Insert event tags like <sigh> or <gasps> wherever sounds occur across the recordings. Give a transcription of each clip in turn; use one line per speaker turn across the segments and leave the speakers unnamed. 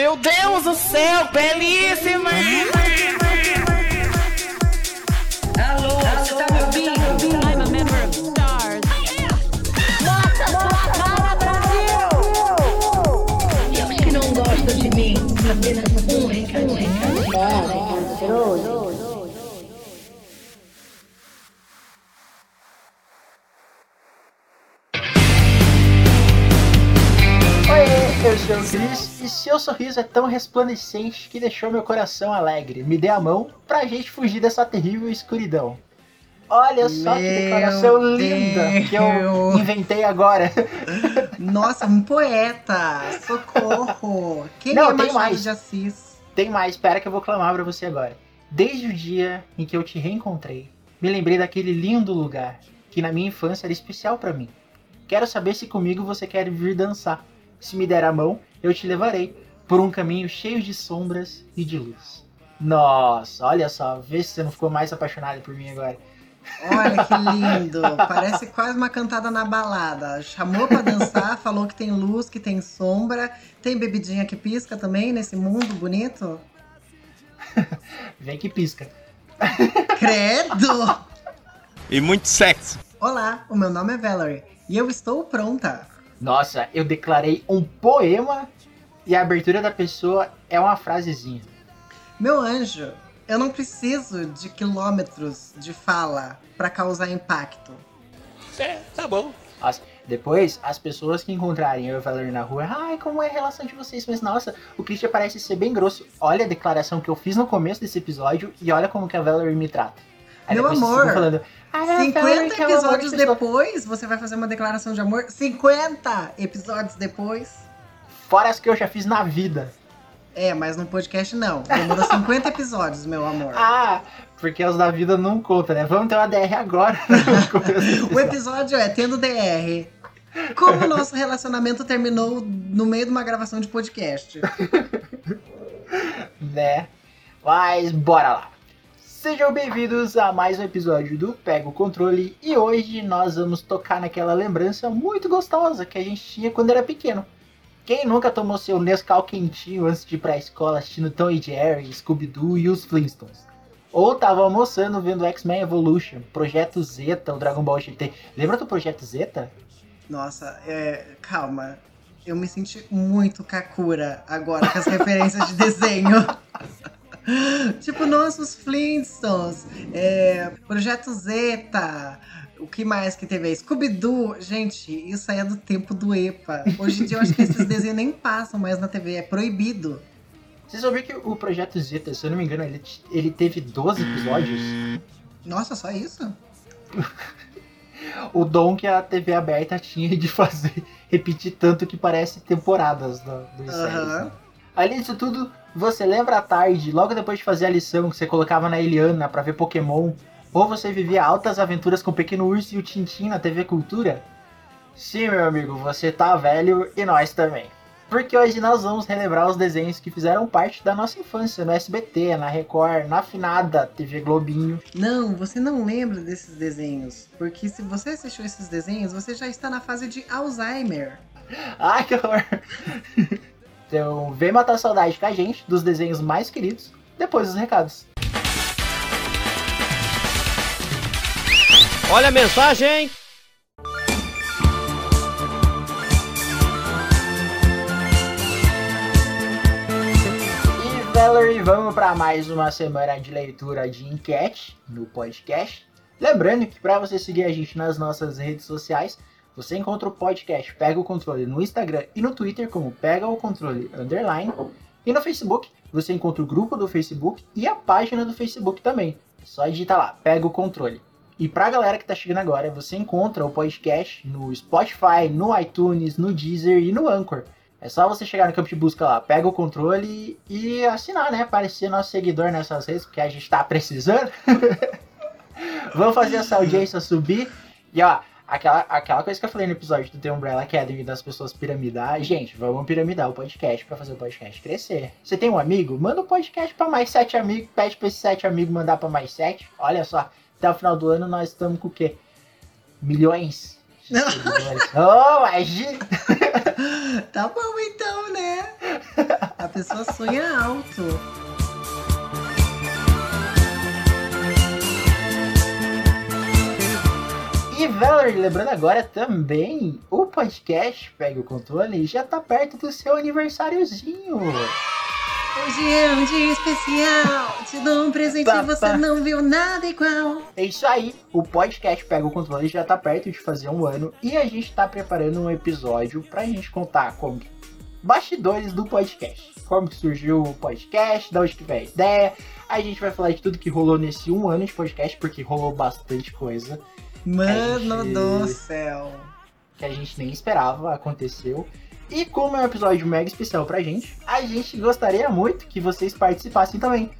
Meu Deus do céu, belíssima!
Alô, você tá me ouvindo?
I'm a member of stars.
E os que não gostam de mim, apenas um recadinho.
Oi, eu sou o Cris e seu sorriso é tão resplandecente que deixou meu coração alegre. Me dê a mão pra gente fugir dessa terrível escuridão. Olha só que
Meu
declaração linda que eu
Deus.
inventei agora. <laughs>
Nossa, um poeta! Socorro! Quem
Não,
é
tem mais.
de Assis?
Tem mais, espera que eu vou clamar pra você agora. Desde o dia em que eu te reencontrei, me lembrei daquele lindo lugar que na minha infância era especial pra mim. Quero saber se comigo você quer vir dançar. Se me der a mão, eu te levarei por um caminho cheio de sombras e de luz. Nossa, olha só, vê se você não ficou mais apaixonado por mim agora.
Olha que <laughs> lindo! Parece quase uma cantada na balada. Chamou pra dançar, <laughs> falou que tem luz, que tem sombra. Tem bebidinha que pisca também nesse mundo bonito? <laughs>
Vem que pisca.
Credo!
E muito sexy.
Olá, o meu nome é Valerie e eu estou pronta.
Nossa, eu declarei um poema e a abertura da pessoa é uma frasezinha.
Meu anjo, eu não preciso de quilômetros de fala pra causar impacto.
É, tá bom.
Nossa, depois, as pessoas que encontrarem eu e Valerie na rua, ai, como é a relação de vocês? Mas, nossa, o Christian parece ser bem grosso. Olha a declaração que eu fiz no começo desse episódio e olha como que a Valerie me trata. Aí
Meu amor,
falando, "Ai, a Valerie
50
que é
episódios
de pessoa."
depois, você vai fazer uma declaração de amor? 50 episódios depois?
Fora as que eu já fiz na vida.
É, mas no podcast não. Demorou 50 <laughs> episódios, meu amor.
Ah, porque os da vida não contam, né? Vamos ter uma DR agora. <laughs> <laughs>
O episódio é Tendo DR. Como o nosso relacionamento terminou no meio de uma gravação de podcast.
né? Mas bora lá. Sejam bem-vindos a mais um episódio do Pega o Controle e hoje nós vamos tocar naquela lembrança muito gostosa que a gente tinha quando era pequeno. Quem nunca tomou seu Nescau quentinho antes de ir pra escola assistindo Tom e Jerry, Scooby-Doo e os Flintstones? Ou tava almoçando vendo X-Men Evolution, Projeto Zeta, o Dragon Ball GT. Lembra do Projeto Zeta?
Nossa, é, calma. Eu me senti muito Kakura agora com as referências de desenho. <laughs> <gasps> tipo, nossos Flintstones, é, Projeto Zeta, o que mais que teve aí? Scooby-Doo. Gente, isso aí é do tempo do EPA. Hoje em dia eu acho que esses desenhos nem passam mais na TV, é proibido.
Vocês ouviram que o Projeto Zeta, se eu não me engano, ele, ele teve 12 episódios?
Nossa, só isso? <laughs>
o dom que a TV aberta tinha de fazer <laughs> repetir tanto que parece temporadas do, séries.
Aham.
né? Além disso tudo, você lembra à tarde, logo depois de fazer a lição que você colocava na Eliana pra ver Pokémon, ou você vivia altas aventuras com o Pequeno Urso e o Tintin na TV Cultura? Sim, meu amigo, você tá velho e nós também. Porque hoje nós vamos relembrar os desenhos que fizeram parte da nossa infância no SBT, na Record, na finada TV Globinho.
Não, você não lembra desses desenhos. Porque se você assistiu esses desenhos, você já está na fase de Alzheimer.
Ai, <laughs> que horror! <laughs> então, vem matar saudade com a gente dos desenhos mais queridos depois dos recados.
Olha a mensagem.
E Valerie, vamos para mais uma semana de leitura de enquete no podcast. Lembrando que para você seguir a gente nas nossas redes sociais, você encontra o podcast Pega o Controle no Instagram e no Twitter como Pega o Controle Underline. E no Facebook, você encontra o grupo do Facebook e a página do Facebook também. Só digita lá, Pega o Controle. E pra galera que tá chegando agora, você encontra o podcast no Spotify, no iTunes, no Deezer e no Anchor. É só você chegar no campo de busca lá, pega o controle e assinar, né? Aparecer nosso seguidor nessas redes, porque a gente tá precisando. <laughs> Vamos fazer essa audiência subir. E ó, aquela, aquela coisa que eu falei no episódio do The Umbrella Academy das pessoas piramidar. Gente, vamos piramidar o podcast pra fazer o podcast crescer. Você tem um amigo? Manda o podcast pra mais sete amigos. Pede pra esses sete amigos mandar pra mais sete. Olha só, até o final do ano nós estamos com o quê? Milhões seguidores. oh, imagina!
Tá bom então, né? A pessoa sonha alto.
E Valerie, lembrando agora também, o podcast Pega o Controle já tá perto do seu aniversáriozinho.
Hoje é um dia especial. Te dou um presente
Tá,
e você
tá.
não viu nada igual.
É isso aí, o podcast Pega o Controle já tá perto de fazer um ano e a gente tá preparando um episódio pra gente contar como bastidores do podcast. Como que surgiu o podcast, da onde que veio a ideia. A gente vai falar de tudo que rolou nesse um ano de podcast, porque rolou bastante coisa.
Mano
gente-
do céu.
que a gente nem esperava, aconteceu. E como é um episódio mega especial pra gente, a gente gostaria muito que vocês participassem também.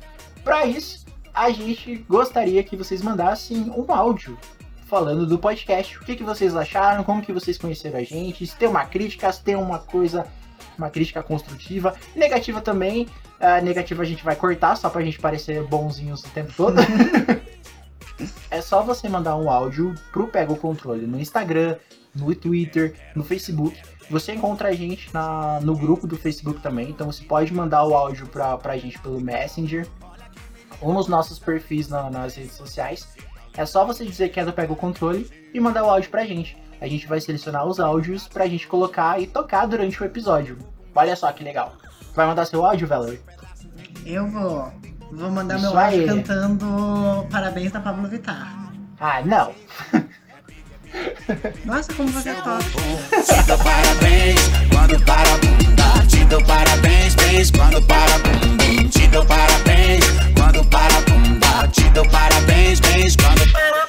Pra isso, a gente gostaria que vocês mandassem um áudio falando do podcast. O que, que vocês acharam, como que vocês conheceram a gente, se tem uma crítica, se tem uma coisa, uma crítica construtiva. Negativa também. A negativa a gente vai cortar, só pra gente parecer bonzinhos o tempo todo. <laughs> é só você mandar um áudio pro Pega o Controle no Instagram, no Twitter, no Facebook. Você encontra a gente na, no grupo do Facebook também, então você pode mandar o áudio pra, pra gente pelo Messenger ou nos nossos perfis na- nas redes sociais. É só você dizer que é do Pega o Controle e mandar o áudio pra gente. A gente vai selecionar os áudios pra gente colocar e tocar durante o episódio. Olha só que legal. Vai mandar seu áudio, Valerie?
Eu vou. Vou mandar
Isso
meu áudio cantando Parabéns da Pablo Vittar.
Ah, não. <laughs>
Nossa, como você toca.
Te dou parabéns quando para a bunda. Te dou parabéns, beijo quando para bunda. Te dou parabéns quando para bunda. Te dou parabéns, beijo quando para.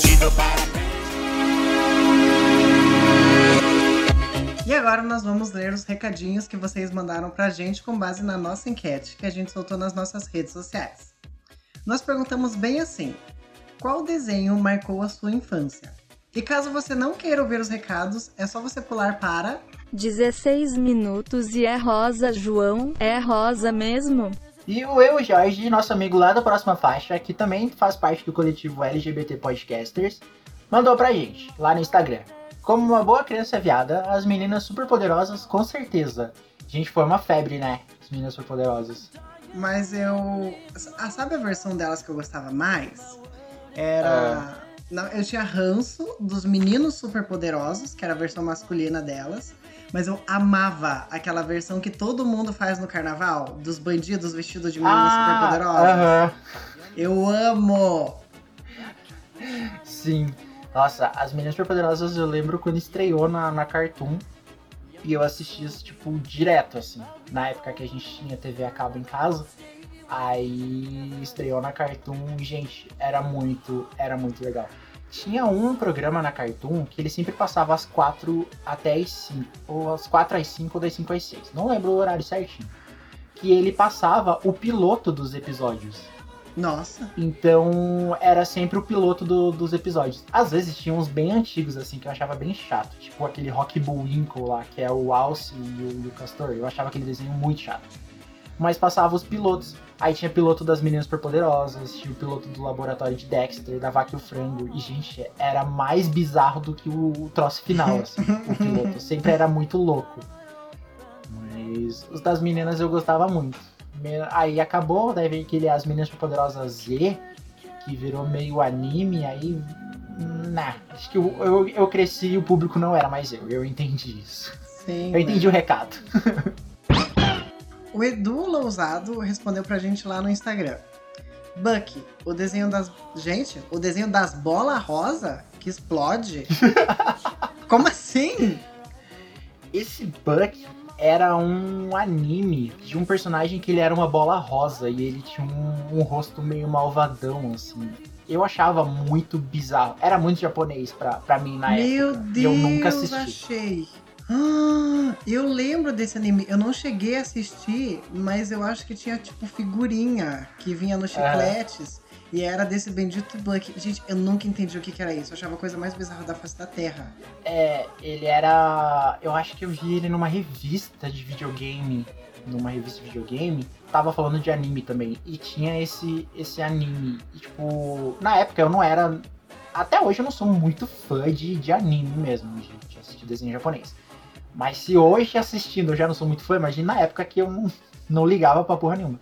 Te dou parabéns.
E agora nós vamos ler os recadinhos que vocês mandaram pra gente com base na nossa enquete que a gente soltou nas nossas redes sociais. Nós perguntamos bem assim: qual desenho marcou a sua infância? E caso você não queira ouvir os recados, é só você pular para
16 minutos e é rosa, João? É rosa mesmo?
E o Eu Jorge, nosso amigo lá da próxima faixa, que também faz parte do coletivo LGBT Podcasters, mandou pra gente, lá no Instagram. Como uma boa criança viada, as meninas superpoderosas, com certeza. Gente, foi uma febre, né? As meninas superpoderosas.
Mas eu. Ah, sabe a versão delas que eu gostava mais? Era. Não, eu tinha ranço dos meninos superpoderosos, que era a versão masculina delas. Mas eu amava aquela versão que todo mundo faz no carnaval, dos bandidos vestidos de meninas superpoderosas.
Ah, aham.
Eu amo!
Sim. Nossa, as meninas superpoderosas eu lembro quando estreou na, na Cartoon. E eu assisti isso, tipo, direto, assim. Na época que a gente tinha TV a cabo em casa. Aí estreou na Cartoon e, gente, era muito, era muito legal. Tinha um programa na Cartoon que ele sempre passava às 4 até às 5. Ou às 4 às 5 ou das 5 às 6. Não lembro o horário certinho. Que ele passava o piloto dos episódios.
Nossa!
Então era sempre o piloto do- dos episódios. Às vezes tinha uns bem antigos, assim, que eu achava bem chato. Tipo aquele Rock Bullwinkle lá, que é o Alce e o, e o Castor. Eu achava aquele desenho muito chato. Mas passava os pilotos. Aí tinha piloto das meninas superpoderosas, tinha o piloto do laboratório de Dexter, da Vaca e o Frango. E, gente, era mais bizarro do que o, o troço final, assim, <laughs> o piloto. Sempre era muito louco. Mas os das meninas eu gostava muito. Aí acabou, daí veio aquele As Meninas Superpoderosas Z, que virou meio anime, aí. Nah, acho que eu, eu, eu cresci e o público não era mais eu, eu entendi isso.
Sim.
Eu entendi o recado.
O Edu Lousado respondeu pra gente lá no Instagram. Bucky, o desenho das. Gente, o desenho das bolas rosa que explode? <laughs> Como assim?
Esse Buck era um anime de um personagem que ele era uma bola rosa e ele tinha um, um rosto meio malvadão, assim. Eu achava muito bizarro. Era muito japonês pra, pra mim na
Meu
época.
Deus,
e eu nunca assisti.
achei. Ah, eu lembro desse anime. Eu não cheguei a assistir, mas eu acho que tinha tipo figurinha que vinha nos chicletes. E era desse bendito Bucky. Gente, eu nunca entendi o que, que era isso. Eu achava a coisa mais bizarra da face da Terra.
É, ele era. Eu acho que eu vi ele numa revista de videogame. Numa revista de videogame. Tava falando de anime também. E tinha esse, esse anime. E, tipo, na época eu não era. Até hoje eu não sou muito fã de, de anime mesmo, de, assistir desenho japonês. Mas se hoje assistindo eu já não sou muito fã, imagina na época que eu não, não ligava pra porra nenhuma.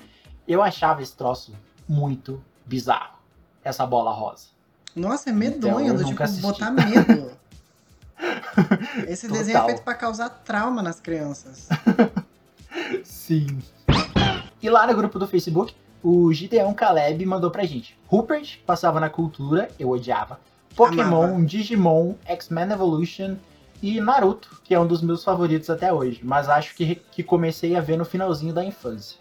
Eu achava esse troço muito bizarro. Essa bola rosa.
Nossa, é
Então,
medonho, do tipo,
assisti.
botar medo. <laughs> Esse
Total.
desenho é feito pra causar trauma nas crianças. <laughs>
Sim. E lá no grupo do Facebook, o Gideon Caleb mandou pra gente. Rupert passava na cultura, eu odiava. Pokémon,
Amava.
Digimon, X-Men Evolution e Naruto, que é um dos meus favoritos até hoje, mas acho que, que comecei a ver no finalzinho da infância.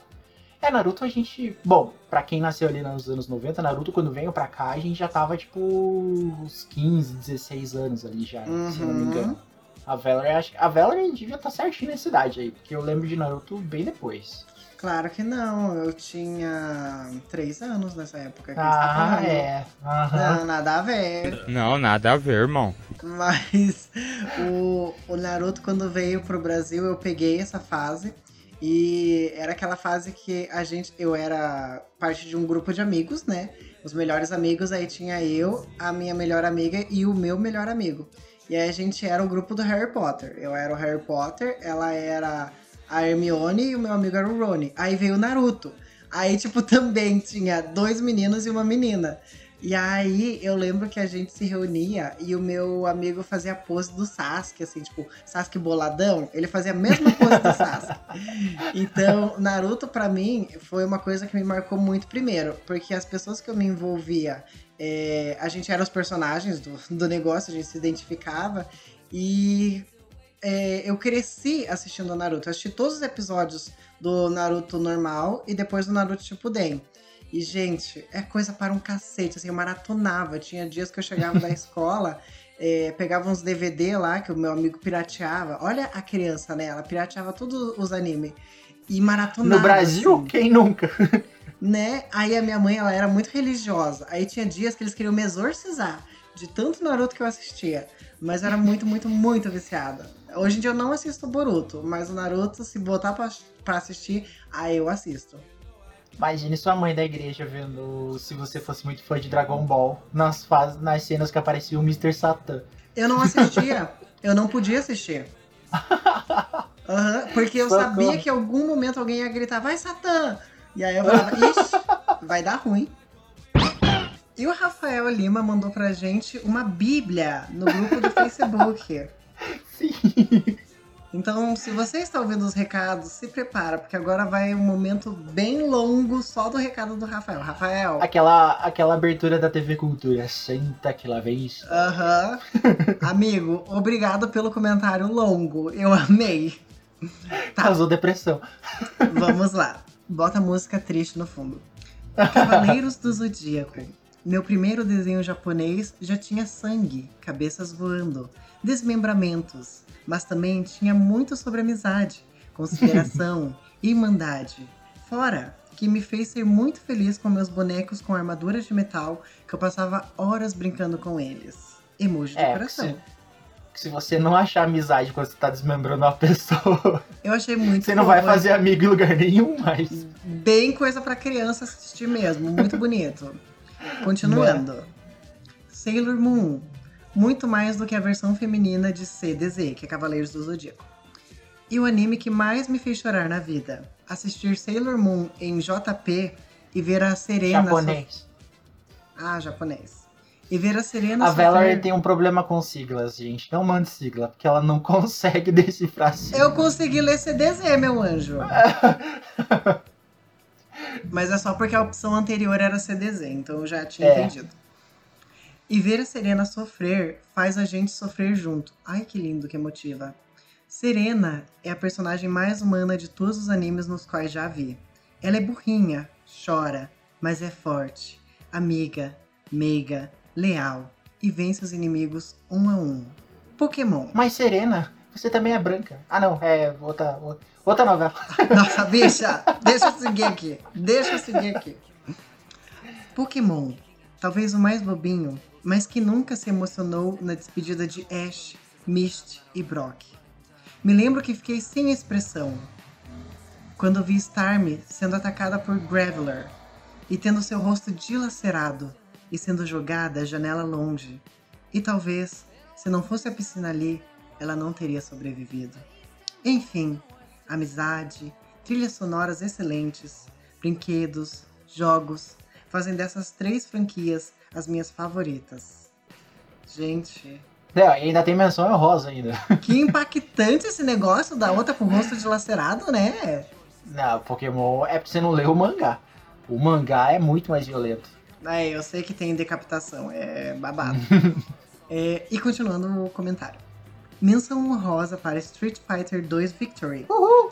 É, Naruto a gente. Bom, pra quem nasceu ali nos anos 90, Naruto quando veio pra cá, a gente já tava tipo uns 15, 16 anos ali já, se não me
Uhum.
engano. A Valerie, acho, a Valerie devia estar certinho nessa idade aí, porque eu lembro de Naruto bem depois.
Claro que não, eu tinha três anos nessa época tá
Ah, é. Aham.
Não, nada a ver.
Não, nada a ver, irmão.
Mas <laughs> o, o Naruto, quando veio pro Brasil, eu peguei essa fase. E era aquela fase que a gente. Eu era parte de um grupo de amigos, né? Os melhores amigos, aí tinha eu, a minha melhor amiga e o meu melhor amigo. E aí a gente era o grupo do Harry Potter. Eu era o Harry Potter, ela era a Hermione e o meu amigo era o Rony. Aí veio o Naruto. Aí, tipo, <laughs> também tinha dois meninos e uma menina. E aí eu lembro que a gente se reunia e o meu amigo fazia a pose do Sasuke, assim, tipo, Sasuke boladão, ele fazia a mesma pose do Sasuke. <laughs> Então, Naruto pra mim foi uma coisa que me marcou muito primeiro, porque as pessoas que eu me envolvia, é, a gente era os personagens do, do negócio, a gente se identificava e é, eu cresci assistindo o Naruto. Eu assisti todos os episódios do Naruto normal e depois do Naruto Shippuden. E, gente, é coisa para um cacete, assim, eu maratonava. Tinha dias que eu chegava da <laughs> escola, é, pegava uns DVD lá que o meu amigo pirateava. Olha a criança, né? Ela pirateava todos os animes. E maratonava.
No Brasil,
assim
quem nunca? <laughs>
né? Aí a minha mãe, ela era muito religiosa. Aí tinha dias que eles queriam me exorcizar de tanto Naruto que eu assistia. Mas eu era muito, muito, muito viciada. Hoje em dia eu não assisto Boruto, mas o Naruto, se botar pra, pra assistir, aí eu assisto.
Imagine sua mãe da igreja vendo se você fosse muito fã de Dragon Ball nas, faz, nas cenas que aparecia o Mr. Satan.
Eu não assistia, eu não podia assistir. <laughs> Aham, porque eu
Socorro.
sabia que em algum momento alguém ia gritar, vai Satã! E aí eu falava, ixi, vai dar ruim. E o Rafael Lima mandou pra gente uma bíblia no grupo do Facebook. <laughs>
Sim.
Então, se você está ouvindo os recados, se prepara, porque agora vai um momento bem longo só do recado do Rafael. Rafael,
Aquela, aquela abertura da TV Cultura. Senta que lá vem isso.
aham. <laughs> Amigo, obrigado pelo comentário longo. Eu amei. Tá.
Causou depressão.
Vamos lá. Bota a música triste no fundo. Cavaleiros do Zodíaco. <laughs> Meu primeiro desenho japonês já tinha sangue, cabeças voando, desmembramentos, mas também tinha muito sobre amizade, consideração, <laughs> irmandade. Fora que me fez ser muito feliz com meus bonecos com armaduras de metal, que eu passava horas brincando com eles. Emoji de
É,
coração.
Se você não achar amizade quando você tá desmembrando uma <laughs> pessoa,
Eu achei muito
você não vai fazer amigo em lugar nenhum mais.
Bem coisa pra criança assistir mesmo, muito bonito. <laughs> Continuando. Sailor Moon. Muito mais do que a versão feminina de CDZ, que é Cavaleiros do Zodíaco. E o anime que mais me fez chorar na vida. Assistir Sailor Moon em JP e ver a Serena.
Japonês.
so- Ah, japonês. E ver a Serena.
A
sofrer-
Valerie tem um problema com siglas, gente. Não mande sigla, porque ela não <laughs> consegue decifrar sigla.
Eu consegui ler CDZ, meu anjo. <laughs> Mas é só porque a opção anterior era CDZ, então eu já tinha
É.
entendido. E ver a Serena sofrer faz a gente sofrer junto. Ai, que lindo, que emotiva. Serena é a personagem mais humana de todos os animes nos quais já vi. Ela é burrinha, chora, mas é forte, amiga, meiga, leal e vence os inimigos um a um. Pokémon.
Mas Serena, você também é branca. Ah, não, é outra, outra novela. <laughs>
Nossa, bicha, deixa eu seguir aqui. Deixa eu seguir aqui. Pokémon. Talvez o mais bobinho, mas que nunca se emocionou na despedida de Ash, Misty e Brock. Me lembro que fiquei sem expressão quando vi Starmie sendo atacada por Graveler e tendo seu rosto dilacerado e sendo jogada à janela longe. E talvez, se não fosse a piscina ali, ela não teria sobrevivido. Enfim, amizade, trilhas sonoras excelentes, brinquedos, jogos, fazem dessas três franquias as minhas favoritas. Gente,
É, ainda tem menção rosa ainda. <laughs>
que impactante esse negócio da outra com o rosto dilacerado, né?
Não, Pokémon é porque você não leu o mangá. O mangá é muito mais violento.
É, eu sei que tem decapitação, é babado. <laughs> É, e continuando o comentário. Menção honrosa para Street Fighter 2 Victory.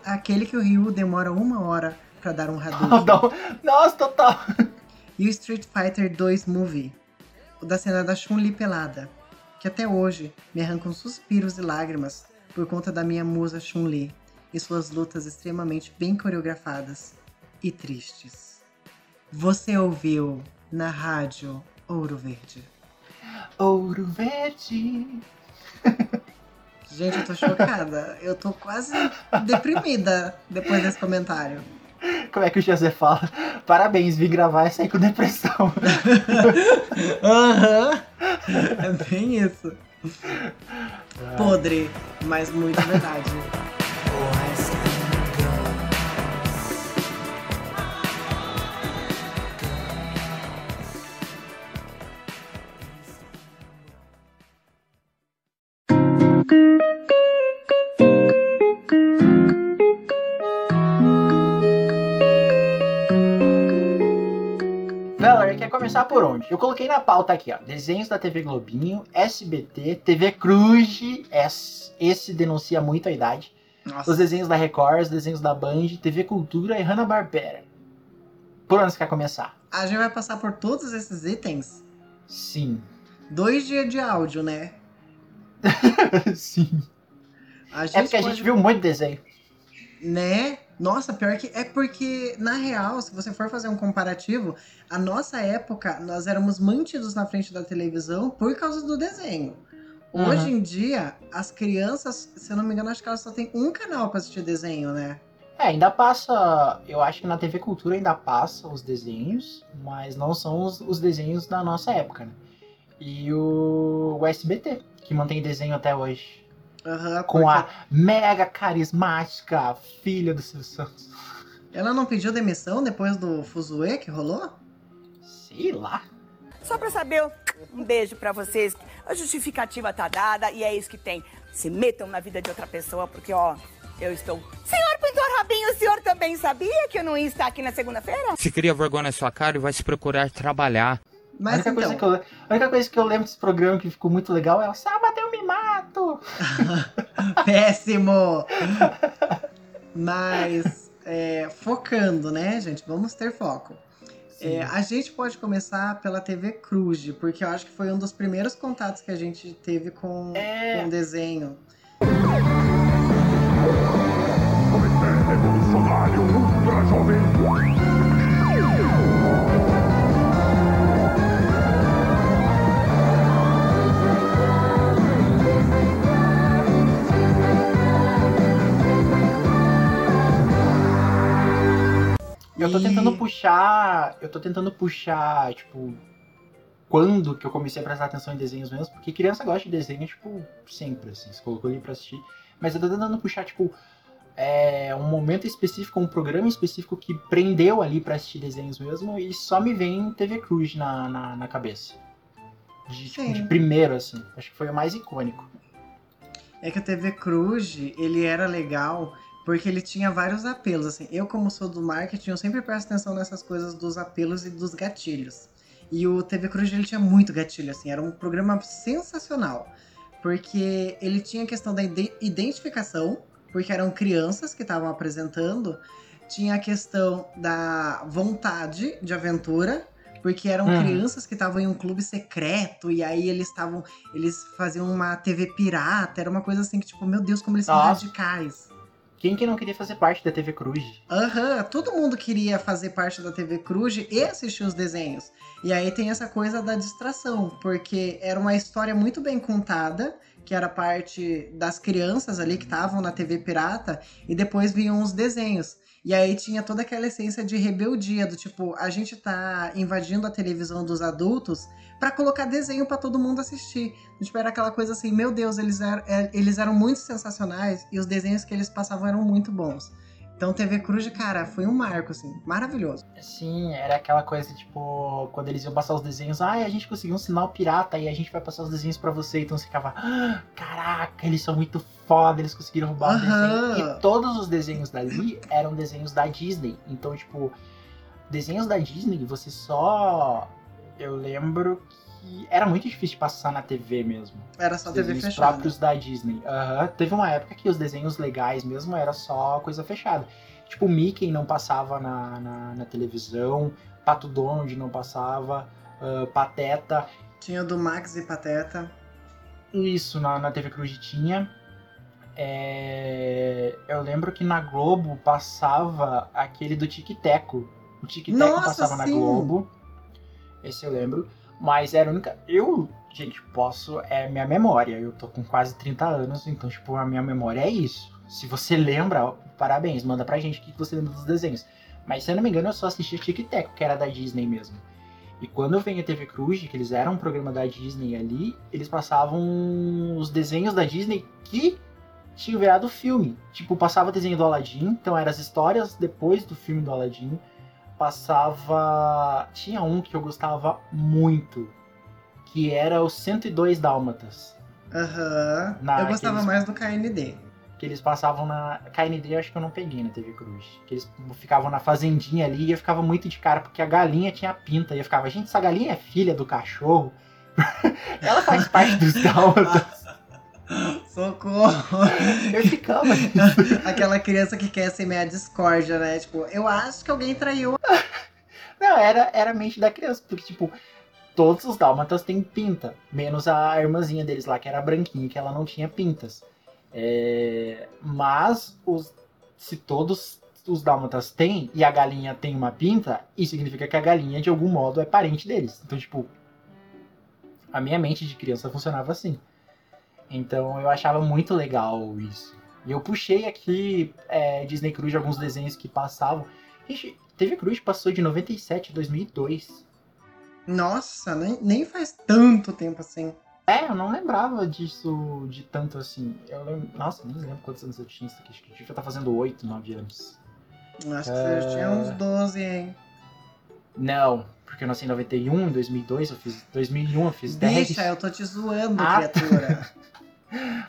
Aquele que o Ryu demora uma hora pra dar um <laughs> Hadouken.
Nossa, total.
E o Street Fighter 2 Movie. O da cena da Chun-Li pelada. Que até hoje me arrancam suspiros e lágrimas por conta da minha musa Chun-Li. E suas lutas extremamente bem coreografadas e tristes. Você ouviu na rádio Ouro Verde.
Ouro verde.
Gente, eu tô chocada. Eu tô quase deprimida depois desse comentário.
Como é que o José fala? Parabéns, vim gravar e sair com depressão. <laughs>
Aham. É bem isso. Podre, mas muito verdade.
Valerie, por onde? Eu coloquei na pauta aqui, ó. Desenhos da TV Globinho, SBT, TV Cruz, esse, denuncia muito a idade. Os
Nossa.
desenhos da Record, os desenhos da Band, TV Cultura e Hanna-Barbera. Por onde você quer começar?
A gente vai passar por todos esses itens.
Sim.
Dois dias de áudio, né? <laughs>
Sim.
A
É porque a
pode-
gente viu muito desenho.
Né? Nossa, pior que é porque, na real, se você for fazer um comparativo, a nossa época, nós éramos mantidos na frente da televisão por causa do desenho.
Uhum.
Hoje em dia, as crianças, se eu não me engano, acho que elas só têm um canal pra assistir desenho, né?
É, ainda passa. Eu acho que na TV Cultura ainda passa os desenhos, mas não são os, os desenhos da nossa época, né? E o, o SBT, que mantém desenho até hoje.
Aham,
Com
porque
a mega carismática filha do Silvio Santos.
Ela não pediu demissão depois do Fuzue que rolou?
Sei lá.
Só pra saber, um beijo pra vocês. A justificativa tá dada e é isso que tem. Se metam na vida de outra pessoa, porque, ó, eu estou. Senhor Pintor Rabinho, o senhor também sabia que eu não ia estar aqui na segunda-feira?
Se cria vergonha na sua cara e vai se procurar trabalhar.
A
Mas
única, coisa
então,
que eu, a única coisa que eu lembro desse programa que ficou muito legal é o Sábado eu me mato. <laughs>
péssimo! Mas, é, focando, né, gente? Vamos ter foco. É, a gente pode começar pela TV Cruz, porque eu acho que foi um dos primeiros contatos que a gente teve com,
É.
com desenho.
Eu tô tentando puxar. Eu tô tentando puxar, tipo. Quando que eu comecei a prestar atenção em desenhos mesmo? Porque criança gosta de desenho, tipo, sempre, assim. Você colocou ali pra assistir. Mas eu tô tentando puxar, tipo. É, um momento específico, um programa específico que prendeu ali pra assistir desenhos mesmo. E só me vem TV Cruz na, na, na cabeça. De, tipo, de primeiro, assim. Acho que foi o mais icônico.
É que a TV Cruz, ele era legal porque ele tinha vários apelos, assim. Eu, como sou do marketing, eu sempre presto atenção nessas coisas dos apelos e dos gatilhos. E o TV Cruz, ele tinha muito gatilho, assim. Era um programa sensacional. Porque ele tinha a questão da ide- identificação, porque eram crianças que estavam apresentando. Tinha a questão da vontade de aventura, porque eram
Uhum.
crianças que estavam em um clube secreto, e aí eles estavam eles faziam uma TV pirata, era uma coisa assim que, tipo, meu Deus, como eles são
Nossa.
radicais.
Quem que não queria fazer parte da TV Cruz?
Aham, todo mundo queria fazer parte da TV Cruz e assistir os desenhos. E aí tem essa coisa da distração, porque era uma história muito bem contada, que era parte das crianças ali que estavam na TV pirata, e depois vinham os desenhos. E aí tinha toda aquela essência de rebeldia, do tipo, a gente tá invadindo a televisão dos adultos pra colocar desenho pra todo mundo assistir. Tipo, era aquela coisa assim, meu Deus, eles eram, é, eles eram muito sensacionais e os desenhos que eles passavam eram muito bons. Então TV Cruz, cara, foi um marco, assim, maravilhoso.
Sim, era aquela coisa, tipo, quando eles iam passar os desenhos, ai, a gente conseguiu um sinal pirata e a gente vai passar os desenhos pra você. Então você ficava, "Ah, caraca, eles são muito foda, eles conseguiram roubar o
Aham.
desenho. E todos os desenhos dali eram desenhos da Disney. Então, tipo, desenhos da Disney, você só. Eu lembro que era muito difícil passar na TV mesmo.
Era só
Os
TV
desenhos
fechada.
próprios da Disney. Aham. Teve uma época que os desenhos legais mesmo era só coisa fechada. Tipo, Mickey não passava na, na, na televisão, Pato Donald não passava, ah, Pateta.
Tinha o do Max e Pateta.
Isso, na, na TV Cruz tinha. É, Eu lembro que na Globo passava aquele do Tic Teco. O Tic Teco
Nossa,
passava na
sim!
Globo. Esse eu lembro. Mas era a única. Eu, gente, posso. É minha memória. Eu tô com quase 30 anos, então, tipo, a minha memória é isso. Se você lembra, parabéns, manda pra gente o que você lembra dos desenhos. Mas se eu não me engano, eu só assistia Tic Teco, que era da Disney mesmo. E quando vem a TV Cruz, que eles eram um programa da Disney ali, eles passavam os desenhos da Disney que tinham virado filme. Tipo, passava desenho do Aladdin, então eram as histórias depois do filme do Aladdin. Passava. Tinha um que eu gostava muito, que era os 102 Dálmatas.
Aham.
Na-
Eu gostava mais do KND.
Que eles passavam na. KND eu acho que eu não peguei na TV Cruz. Que eles ficavam na fazendinha ali e eu ficava muito de cara, porque a galinha tinha pinta. E eu ficava, gente, essa galinha é filha do cachorro. <laughs> Ela faz parte dos <laughs> dálmatas.
Socorro!
Eu ficava. <laughs>
Aquela criança que quer semear discórdia, né? Tipo, eu acho que alguém traiu.
Não, era, era a mente da criança, porque, tipo, todos os dálmatas têm pinta, menos a irmãzinha deles lá, que era branquinha, que ela não tinha pintas. É, mas, os, se todos os dálmatas têm e a galinha tem uma pinta, isso significa que a galinha, de algum modo, é parente deles. Então, tipo, a minha mente de criança funcionava assim. Então, eu achava muito legal isso. E eu puxei aqui é, Disney Cruz de alguns desenhos que passavam. Gente, TV Cruz passou de 97 a 2002.
Nossa, nem, nem faz tanto tempo assim.
É, eu não lembrava disso de tanto assim. Eu lembro, nossa, nem lembro quantos anos eu tinha isso aqui. Acho que eu devia estar fazendo 8, 9 anos.
Acho que você tinha uns 12, hein?
Não, porque eu nasci em 91, em 2002 eu fiz. 2001 eu fiz 10.
Bicha, eu tô te zoando,
Ah.
criatura. <laughs>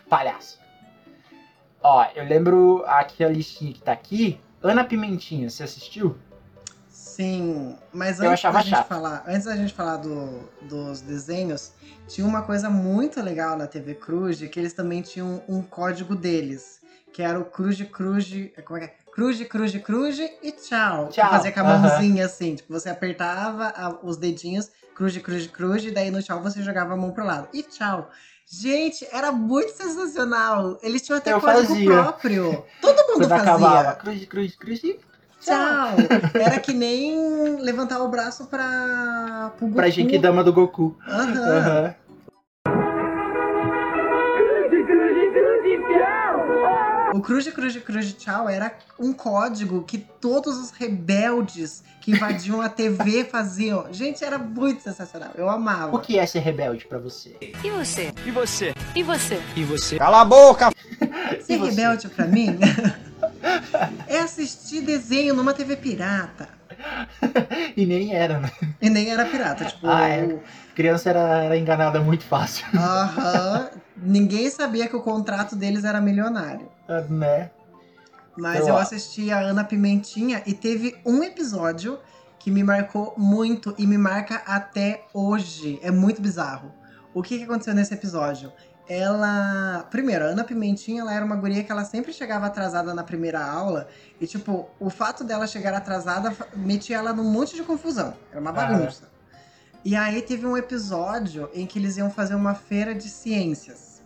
Palhaço. Ó, eu lembro aqui a listinha que tá aqui. Ana Pimentinha, você assistiu?
Sim, mas
Eu
antes da gente
chato.
falar, antes da gente falar do- dos desenhos, tinha uma coisa muito legal na TV Cruz, que eles também tinham um código deles, que era o Cruz Cruz, como é que é? Cruz Cruz Cruz e tchau. Que
Tchau,
fazia com a mãozinha assim, tipo, você apertava a- os dedinhos, Cruz Cruz Cruz, e daí no tchau você jogava a mão pro lado. E tchau. Gente, era muito sensacional. Eles tinham até
Eu
código
fazia.
próprio. Todo mundo
Quando
fazia.
acabava. Cruz, cruz, cruz.
Tchau! Era que nem levantar o braço pra. pro Goku.
Pra Genkidama do Goku.
Aham.
Aham.
O Cruz de Cruz de Cruz de Tchau era um código que todos os rebeldes que invadiam a TV <laughs> faziam. Gente, era muito sensacional. Eu amava.
O que é ser rebelde pra você?
E você?
E você?
E você?
E você?
Cala a boca! <laughs>
Ser rebelde pra mim <laughs> é assistir desenho numa TV pirata.
E nem era, né?
E nem era pirata. Tipo,
Ah, é. Criança era, era enganada muito fácil. <laughs>
aham. Ninguém sabia que o contrato deles era milionário.
né?
Mas
Eu
eu
a-
assisti a Ana Pimentinha e teve um episódio que me marcou muito e me marca até hoje. É muito bizarro. O que, que aconteceu nesse episódio? Ela. Primeiro, a Ana Pimentinha ela era uma guria que ela sempre chegava atrasada na primeira aula. E, tipo, o fato dela chegar atrasada metia ela num monte de confusão. Era uma
Ah.
E aí teve um episódio em que eles iam fazer uma feira de ciências.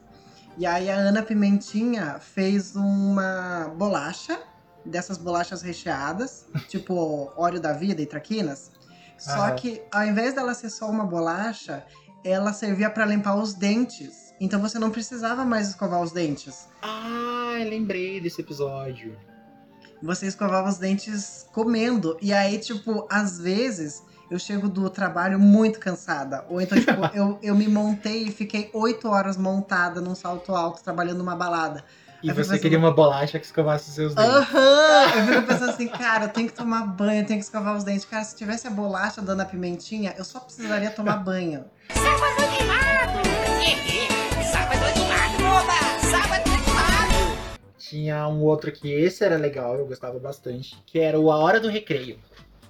E aí a Ana Pimentinha fez uma bolacha, dessas bolachas recheadas, <laughs> tipo óleo da vida e traquinas. Só
Aham.
que ao invés dela ser só uma bolacha, ela servia pra limpar os dentes. Então você não precisava mais escovar os dentes.
Ah, lembrei desse episódio.
você escovava os dentes comendo. E aí, tipo, às vezes eu chego do trabalho muito cansada. Ou então, tipo, <laughs> eu, eu me montei e fiquei oito horas montada num salto alto, trabalhando numa balada.
E
eu
você
fico
queria uma bolacha que escovasse os seus dentes.
Aham! Eu fico pensando assim, cara, eu tenho que tomar banho, eu tenho que escovar os dentes. Cara, se tivesse a bolacha dando a pimentinha, eu só precisaria tomar banho.
Sábado animado! Sábado animado! Oba! Sábado animado!
Tinha um outro que esse era legal, eu gostava bastante, que era o A Hora do Recreio.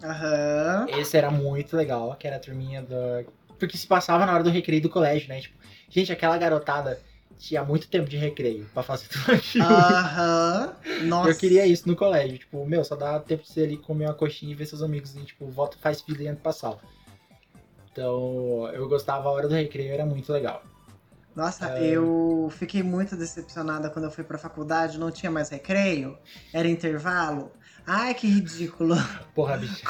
Aham.
Esse era muito legal, que era a turminha da. Porque se passava na hora do recreio do colégio, né? Tipo, gente, aquela garotada tinha muito tempo de recreio pra fazer tudo aquilo.
Aham. Nossa.
Eu queria isso no colégio. Tipo, meu, só dá tempo de você ali comer uma coxinha e ver seus amigos. E, tipo, volta, faz fila e entra pra sala. Então, eu gostava, a hora do recreio era muito legal.
Nossa,
É.
eu fiquei muito decepcionada quando eu fui pra faculdade, não tinha mais recreio, era intervalo. Ai, que ridículo.
Porra, bicho,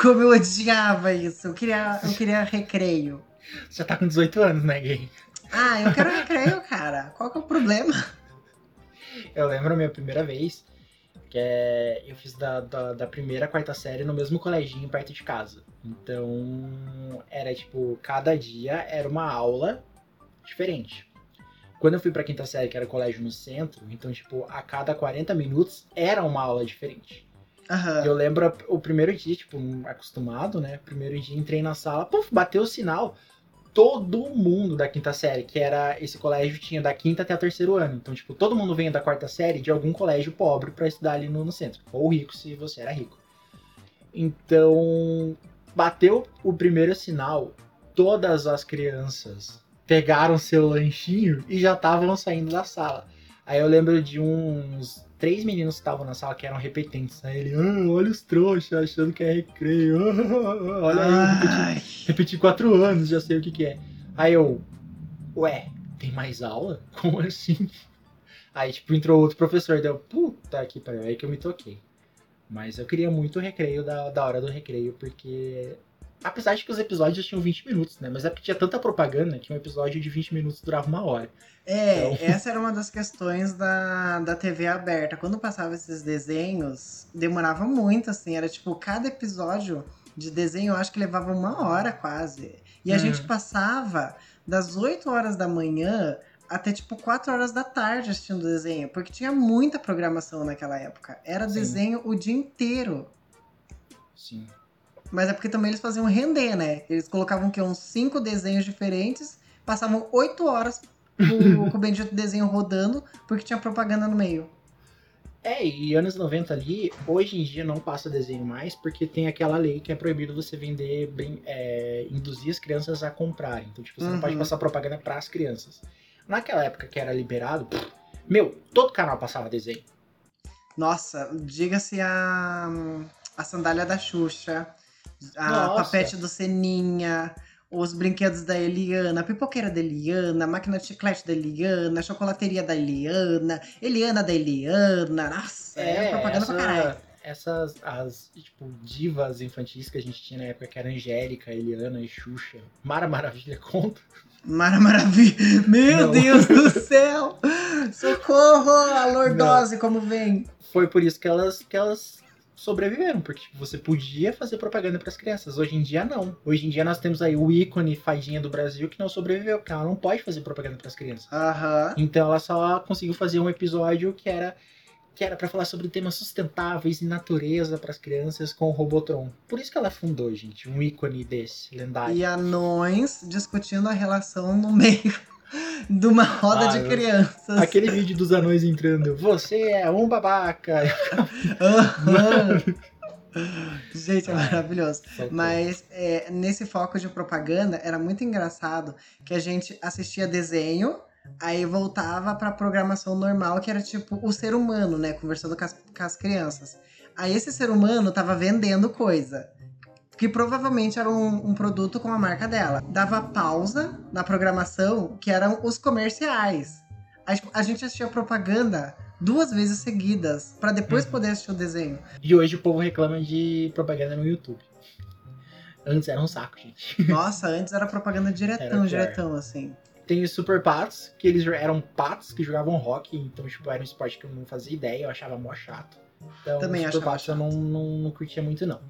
Como eu odiava isso. Eu queria, eu queria recreio.
você já tá com 18 anos, né, gay?
Ah, eu quero recreio, cara. Qual que é o problema?
Eu lembro a minha primeira vez, que é, eu fiz da, da, da primeira à quarta série no mesmo coleginho perto de casa. Então, era tipo, cada dia era uma aula diferente. Quando eu fui pra quinta série, que era colégio no centro, então, tipo, a cada 40 minutos era uma aula diferente.
Aham.
Eu lembro o primeiro dia, tipo, acostumado, né? Primeiro dia entrei na sala, puf, bateu o sinal. Todo mundo da quinta série, que era esse colégio, tinha da quinta até o terceiro ano. Então, tipo, todo mundo vinha da quarta série de algum colégio pobre pra estudar ali no, no centro. Ou rico, se você era rico. Então, bateu o primeiro sinal, todas as crianças pegaram seu lanchinho e já estavam saindo da sala. Aí eu lembro de uns três meninos que estavam na sala que eram repetentes. Aí ele, ah, olha os trouxas, achando que é recreio. Ah, <laughs> olha aí, repeti, repeti quatro anos, já sei o que que é. Aí eu, ué, tem mais aula? <laughs> Como assim? Aí, tipo, entrou outro professor, deu, puta que pariu, aí que eu me toquei. Mas eu queria muito o recreio da, da hora do recreio, porque. Apesar de que os episódios tinham 20 minutos, né? Mas é porque tinha tanta propaganda que um episódio de 20 minutos durava uma hora.
É,
Então- <laughs>
essa era uma das questões da, da TV aberta. Quando passava esses desenhos, demorava muito, assim. Era tipo, cada episódio de desenho, eu acho que levava uma hora quase. E a
Hum.
gente passava das 8 horas da manhã até tipo 4 horas da tarde assistindo desenho. Porque tinha muita programação naquela época. Era
Sim.
desenho o dia inteiro.
Sim.
Mas é porque também eles faziam render, né? Eles colocavam que uns cinco desenhos diferentes, passavam oito horas com, <laughs> o bendito desenho rodando, porque tinha propaganda no meio.
É, e anos 90 ali, hoje em dia não passa desenho mais, porque tem aquela lei que é proibido você vender, é, induzir as crianças a comprarem. Então, tipo, você não
Uhum.
pode passar propaganda pras crianças. Naquela época que era liberado, pff, meu, todo canal passava desenho.
Nossa, diga-se a, a sandália da Xuxa, a
Nossa.
papete do Seninha, os brinquedos da Eliana, a pipoqueira da Eliana, a máquina de chiclete da Eliana, a chocolateria da Eliana, Eliana da Eliana. Nossa, é, propaganda pra caralho.
essa, essas, as, tipo, divas infantis que a gente tinha na época, que era Angélica, Eliana e Xuxa. Mara Maravilha conta.
Mara Maravilha. Meu
Não.
Deus do <laughs> céu! Socorro! A lordose, como vem?
Foi por isso que elas, que elas sobreviveram, porque tipo, você podia fazer propaganda para as crianças. Hoje em dia não. Hoje em dia nós temos aí o ícone fadinha do Brasil que não sobreviveu, porque ela não pode fazer propaganda para as crianças.
Aham.
Então ela só conseguiu fazer um episódio que era que era para falar sobre temas sustentáveis e natureza para as crianças com o Robotron. Por isso que ela fundou, gente, um ícone desse, lendário.
E anões discutindo a relação no meio de uma roda
Ah,
de crianças.
Aquele vídeo dos anões entrando, você é um babaca.
Aham. <laughs> Gente, é maravilhoso. Mas é, nesse foco de propaganda era muito engraçado que a gente assistia desenho, aí voltava pra programação normal, que era tipo o ser humano, né? Conversando com as, com as crianças. Aí esse ser humano tava vendendo coisa. Que provavelmente era um, um produto com a marca dela. Dava pausa na programação, que eram os comerciais. A, a gente assistia propaganda duas vezes seguidas, pra depois
Uhum.
poder assistir o desenho.
E hoje o povo reclama de propaganda no YouTube. Antes era um saco, gente. <laughs>
Nossa, antes era propaganda diretão,
Era
diretão, assim.
Tem os Super Patos, que eles eram patos que jogavam rock, então tipo, era um esporte que eu não fazia ideia, eu achava mó chato. Então,
Também
Super Patos eu não, não, não curtia muito, não.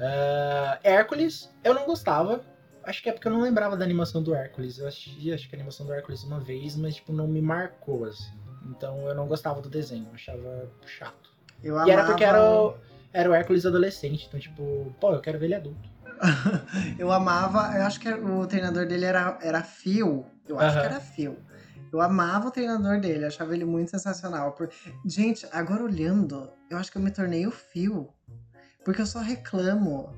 Ah, Hércules, eu não gostava. Acho que é porque eu não lembrava da animação do Hércules. Eu assisti, acho que a animação do Hércules uma vez, mas tipo, não me marcou, assim. Então eu não gostava do desenho, eu achava chato.
Eu
E era
amava-
porque era o, era o Hércules adolescente, então tipo, pô, eu quero ver ele adulto. <laughs>
Eu amava, eu acho que o treinador dele era, era Phil. Eu acho que era Phil. Eu amava o treinador dele, achava ele muito sensacional. Por- Gente, agora olhando, eu acho que eu me tornei o Phil. Porque eu só reclamo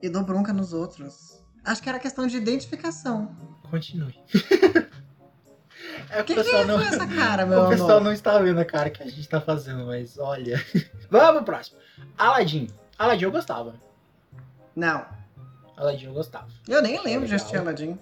e dou bronca nos outros. Acho que era questão de identificação.
Continue. <laughs> é
O que, que é
não,
com essa cara, <laughs> meu
o
amor?
pessoal não está vendo a cara que a gente tá fazendo, mas olha. <laughs> Vamos pro próximo. Aladdin. Aladdin eu gostava.
Não,
Aladdin eu gostava.
eu nem lembro de assistir Aladdin.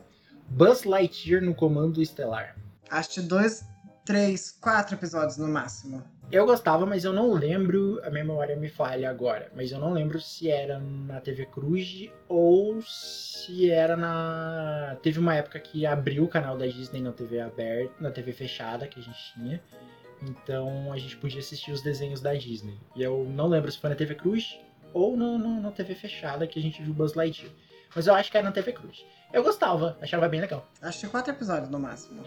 Buzz Lightyear no comando estelar.
Assisti dois, três, quatro episódios no máximo.
Eu gostava, mas eu não lembro, a memória me falha agora, mas eu não lembro se era na TV Cruz ou se era na. Teve uma época que abriu o canal da Disney na TV aberta, na TV fechada que a gente tinha. Então a gente podia assistir os desenhos da Disney. E eu não lembro se foi na TV Cruz ou no, no- na TV fechada que a gente viu Buzz Lightyear. Mas eu acho que era na TV Cruz. Eu gostava, achava bem legal.
Assisti quatro episódios no máximo.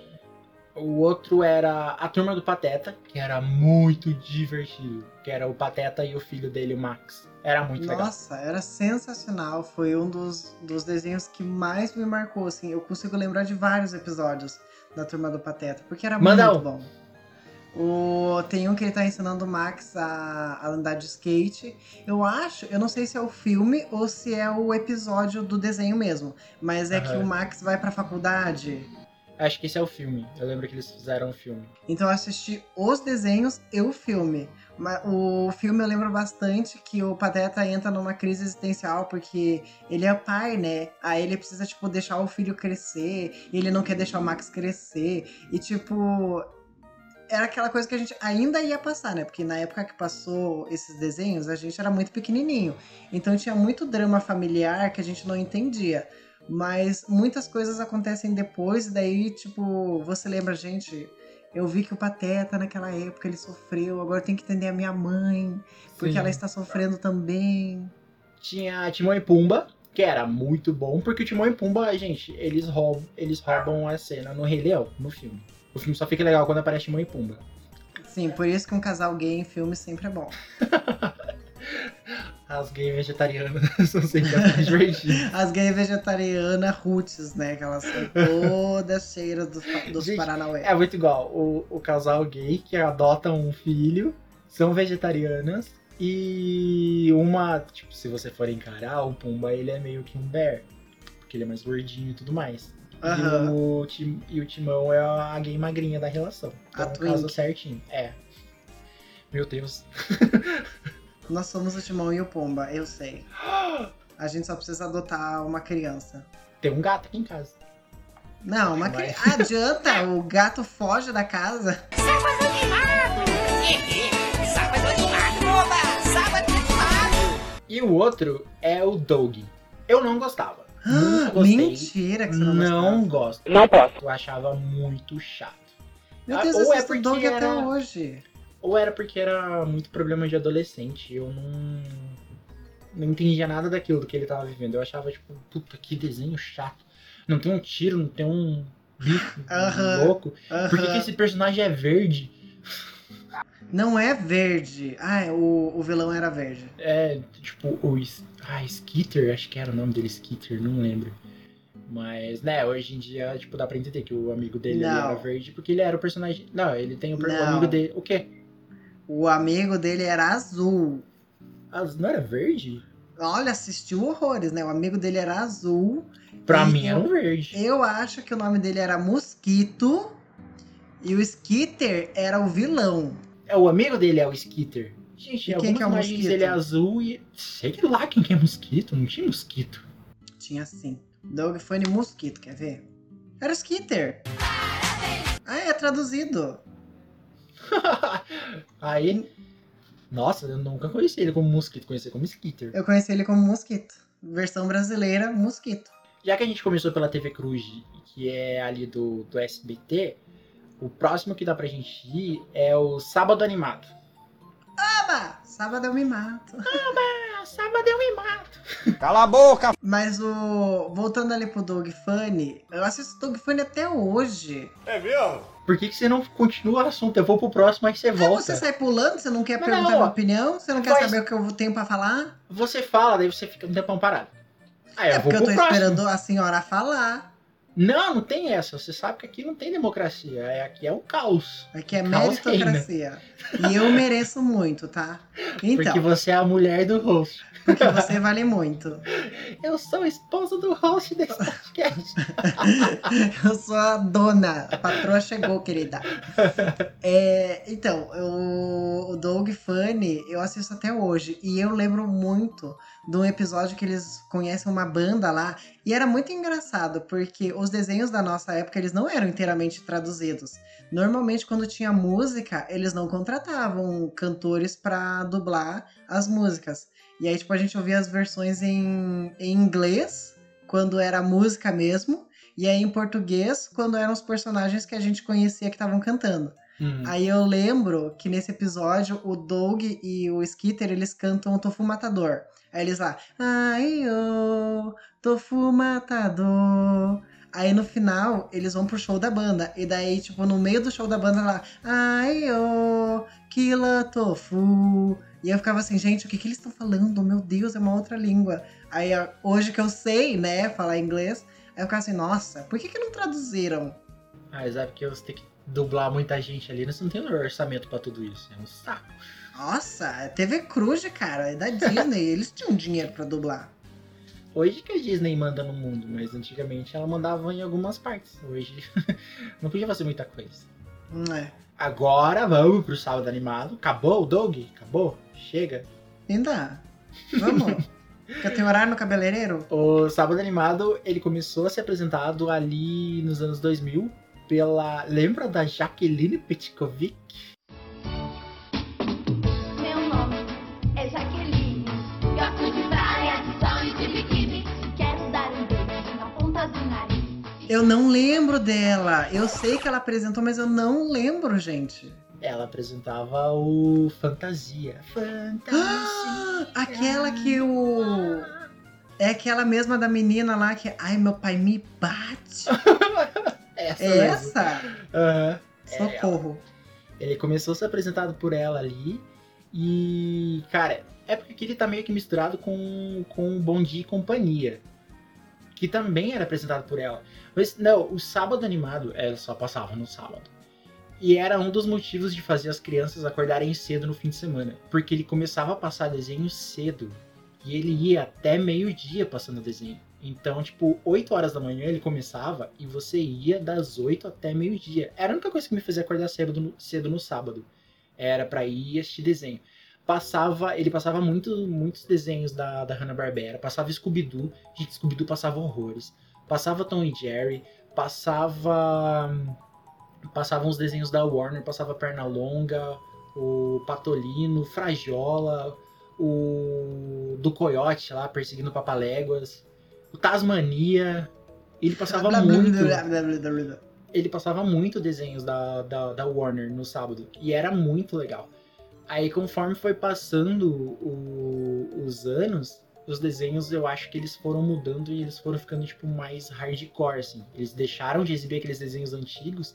O outro era a Turma do Pateta, que era muito divertido. Que era o Pateta e o filho dele, o Max. Era muito legal.
Nossa, era sensacional. Foi um dos, dos desenhos que mais me marcou, assim. Eu consigo lembrar de vários episódios da Turma do Pateta, porque era
Manda
muito
um.
bom. O, tem um que ele tá ensinando o Max a, a andar de skate. Eu acho, eu não sei se é o filme ou se é o episódio do desenho mesmo. Mas é que
Aham.
o Max vai pra faculdade.
Acho que esse é o filme. Eu lembro que eles fizeram o filme.
Então eu assisti os desenhos e o filme. O filme eu lembro bastante que o Pateta entra numa crise existencial porque ele é pai, né? Aí ele precisa, tipo, deixar o filho crescer. E ele não quer deixar o Max crescer. E, tipo. Era aquela coisa que a gente ainda ia passar, né? Porque na época que passou esses desenhos, a gente era muito pequenininho. Então tinha muito drama familiar que a gente não entendia. Mas muitas coisas acontecem depois, e daí, tipo, você lembra, gente, eu vi que o Pateta naquela época ele sofreu, agora eu tenho que entender a minha mãe, porque
Sim.
ela está sofrendo também.
Tinha Timão e Pumba, que era muito bom, porque o Timão e Pumba, gente, eles roubam, eles roubam a cena no Rei Leão, no filme. O filme só fica legal quando aparece Timão e Pumba.
Sim, por isso que um casal gay em filme sempre é bom. <laughs>
As gays vegetarianas <laughs> são sempre bastante <laughs> divertidas.
As gays vegetarianas roots, né? Que elas são todas cheiras dos, dos
Gente,
Paranauê.
É muito igual. O, o casal gay que adota um filho, são vegetarianas. E uma, tipo, se você for encarar, o Pumba ele é meio que um bear. Porque ele é mais gordinho e tudo mais.
Aham.
E, o, Tim- e o Timão é a gay magrinha da relação.
A
Então casa
twink.
certinho. É. Meu Deus. <laughs>
Nós somos o Timão e o Pomba, eu sei. A gente só precisa adotar uma criança.
Tem um gato aqui em casa.
Não, uma criança. Adianta, <laughs> o gato foge da casa.
E o outro é o Doug. Eu não gostava. <gasps> Nunca gostei.
Mentira que você não,
não
gostava.
gosto.
Não posso.
Eu achava muito chato.
Meu
Ah,
Deus, eu
é
assisto Dog até
era-
hoje.
Ou era porque era muito problema de adolescente. Eu não. Não entendia nada daquilo do que ele tava vivendo. Eu achava, tipo, puta, que desenho chato. Não tem um tiro, não tem um bicho <laughs>
Aham.
louco. Por que, que esse personagem é verde?
Não é verde. Ah, o, o vilão era verde.
É, tipo, o. Ah, Skitter, acho que era o nome dele, Skitter, não lembro. Mas, né, hoje em dia, tipo, dá pra entender que o amigo dele era verde, porque ele era o personagem. Não, ele tem o, o amigo dele. O quê?
O amigo dele era azul.
Ah, não era verde?
Olha, assistiu horrores, né? O amigo dele era azul.
Pra mim era um verde.
Eu acho que o nome dele era Mosquito. E o Skitter era o vilão.
É, o amigo dele é o Skitter. Gente,
E
em
quem que é o mosquito?
ele é azul e. Sei lá quem que é mosquito, não tinha mosquito.
Tinha sim. Dog Funny Mosquito, quer ver? Era o Skitter. Ah, é traduzido. <laughs>
Aí. Nossa, eu nunca conheci ele como mosquito, conheci como Skitter.
Eu conheci ele como Mosquito. Versão brasileira, Mosquito.
Já que a gente começou pela TV Cruz, que é ali do, do SBT, o próximo que dá pra gente ir é o Sábado Animado.
Aba! Sábado eu me mato.
Ah, sábado eu me mato. <laughs>
Cala a boca!
Mas o. Voltando ali pro Dog Funny, eu assisto Dog Funny até hoje.
É mesmo?
Por que, que você não continua o assunto? Eu vou pro próximo, aí você volta.
você sai pulando, você não quer
Não,
perguntar
não,
minha opinião? Você não quer saber o que eu tenho pra falar?
Você fala, daí você fica um tempão parado. Aí
É
eu vou
porque eu tô
próximo.
esperando a senhora falar.
Não, não tem essa. Você sabe que aqui não tem democracia. É, aqui é um caos.
Aqui é
Caos
meritocracia. E eu mereço muito, tá? Então,
Porque você é a mulher do host.
porque você vale muito.
Eu sou a esposa do host desse podcast. <laughs>
Eu sou a dona. A patroa chegou, querida. É, então, o, o Doug Funny eu assisto até hoje. E eu lembro muito de um episódio que eles conhecem uma banda lá. E era muito engraçado, porque os desenhos da nossa época, eles não eram inteiramente traduzidos. Normalmente, quando tinha música, eles não contratavam cantores pra dublar as músicas. E aí, tipo, a gente ouvia as versões em, em inglês, quando era música mesmo. E aí em português, quando eram os personagens que a gente conhecia que estavam cantando.
Hum.
Aí eu lembro que nesse episódio o Doug e o Skitter eles cantam o Tofu Matador. Aí eles lá, ai ô, Tofu Matador. Aí no final eles vão pro show da banda. E daí, tipo, no meio do show da banda lá, ai ô, Kila Tofu. E eu ficava assim, gente, o que, que eles estão falando? Meu Deus, é uma outra língua. Aí hoje que eu sei, né, falar inglês, aí eu ficava assim, nossa, por que, que não traduziram?
Ah, é porque você tem que dublar muita gente ali. Você não tem orçamento pra tudo isso. É um saco.
Nossa, é TV Cruz, cara, é da Disney, eles tinham dinheiro pra dublar.
Hoje que a Disney manda no mundo, mas antigamente ela mandava em algumas partes. Hoje <laughs> não podia fazer muita coisa.
Hum, É.
Agora vamos pro sábado animado. Acabou o Doug? Acabou? Chega.
Ainda. Vamos. <laughs> Eu tenho horário no cabeleireiro?
O sábado animado ele começou a ser apresentado ali nos anos 2000 pela. Lembra da Jaqueline Petkovic?
Eu não lembro dela. Eu sei que ela apresentou, mas eu não lembro, gente.
Ela apresentava o Fantasia. Fantasia.
Ah, aquela que o. É aquela mesma da menina lá que. Ai, meu pai me bate. <laughs>
Essa
É essa?
Aham.
Socorro.
Ele começou a ser apresentado por ela ali. E, cara, é porque ele tá meio que misturado com, com Bom Dia e Companhia. Que também era apresentado por ela. Mas, não, o sábado animado, ela só passava no sábado. E era um dos motivos de fazer as crianças acordarem cedo no fim de semana. Porque ele começava a passar desenho cedo. E ele ia até meio-dia passando desenho. Então, tipo, 8 horas da manhã ele começava e você ia das 8 até meio-dia. Era a única coisa que me fazia acordar cedo no, cedo no sábado. Era pra ir assistir desenho. Passava, ele passava muito, muitos desenhos da, da Hanna-Barbera. Passava Scooby-Doo. Gente, Scooby-Doo passava horrores. Passava Tom e Jerry. Passava... Passavam os desenhos da Warner. Passava Pernalonga, o Patolino, Frajola, o do Coyote lá, perseguindo o Papaléguas. O Tasmania. Ele passava muito ele passava muito desenhos da, da, da Warner no sábado. E era muito legal. Aí, conforme foi passando o- os anos, os desenhos eu acho que eles foram mudando e eles foram ficando, tipo, mais hardcore, assim. Eles deixaram de exibir aqueles desenhos antigos.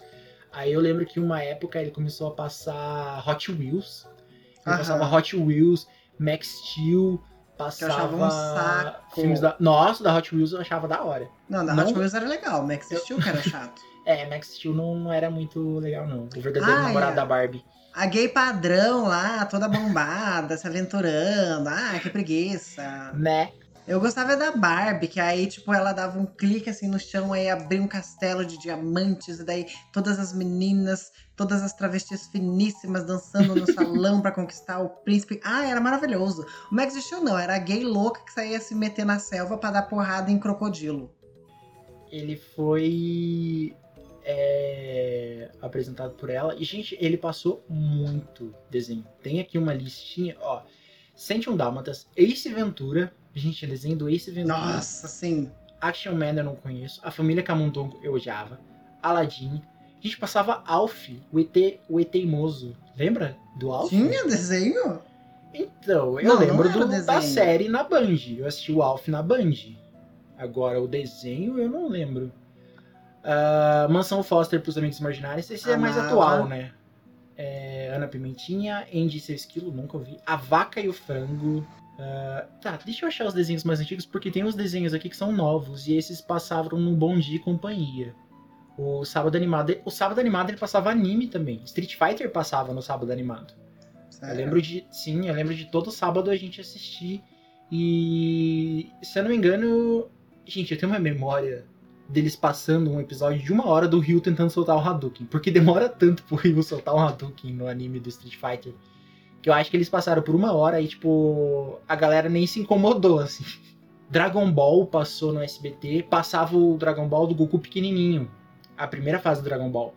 Aí eu lembro que uma época ele começou a passar Hot Wheels. Ele
Aham.
passava Hot Wheels, Max Steel, passava.
achava um saco.
Filmes da... Nossa, da Hot Wheels eu achava da hora.
Não, da
Não-
Hot Wheels era legal, Max Steel que era chato. <laughs>
É, Max Steel não, não era muito legal, não. O verdadeiro
Ah,
namorado
é.
da Barbie.
A gay padrão lá, toda bombada, se aventurando. Ah, que preguiça.
Né?
Eu gostava da Barbie, que aí, tipo, ela dava um clique assim no chão, aí abria um castelo de diamantes, e daí todas as meninas, todas as travestis finíssimas dançando no <laughs> salão pra conquistar o príncipe. Ah, era maravilhoso. O Max Steel não, era a gay louca que saía se meter na selva pra dar porrada em crocodilo.
Ele foi é, apresentado por ela. E, gente, ele passou muito desenho. Tem aqui uma listinha, ó. 101 Dálmatas, Ace Ventura. Gente, desenho do Ace Ventura.
Nossa, sim.
Action Man eu não conheço. A Família Camundongo eu odiava. Aladdin. A gente passava Alf, o ET, o ET. Lembra do Alf?
Tinha desenho?
Então, eu
Não, não
lembro
era
do- da série na Band. Eu assisti o Alf na Band. Agora, o desenho eu não lembro. Ah, Mansão Foster pros Amigos Imaginários. Esse é mais
Amava.
atual, né? É, Ana Pimentinha, Andy e seu esquilo, nunca ouvi. A Vaca e o Frango. Ah, tá, deixa eu achar os desenhos mais antigos, porque tem uns desenhos aqui que são novos. E esses passavam no Bom Dia e Companhia. O Sábado Animado. O Sábado Animado ele passava anime também. Street Fighter passava no Sábado Animado. Eu
Sério.
lembro de. Sim, eu lembro de todo sábado a gente assistir. E. Se eu não me engano. Gente, eu tenho uma memória deles passando um episódio de uma hora do Ryu tentando soltar o Hadouken. Porque demora tanto pro Ryu soltar o Hadouken no anime do Street Fighter. Que eu acho que eles passaram por uma hora e, tipo, a galera nem se incomodou, assim. <laughs> Dragon Ball passou no SBT, passava o Dragon Ball do Goku pequenininho. A primeira fase do Dragon Ball.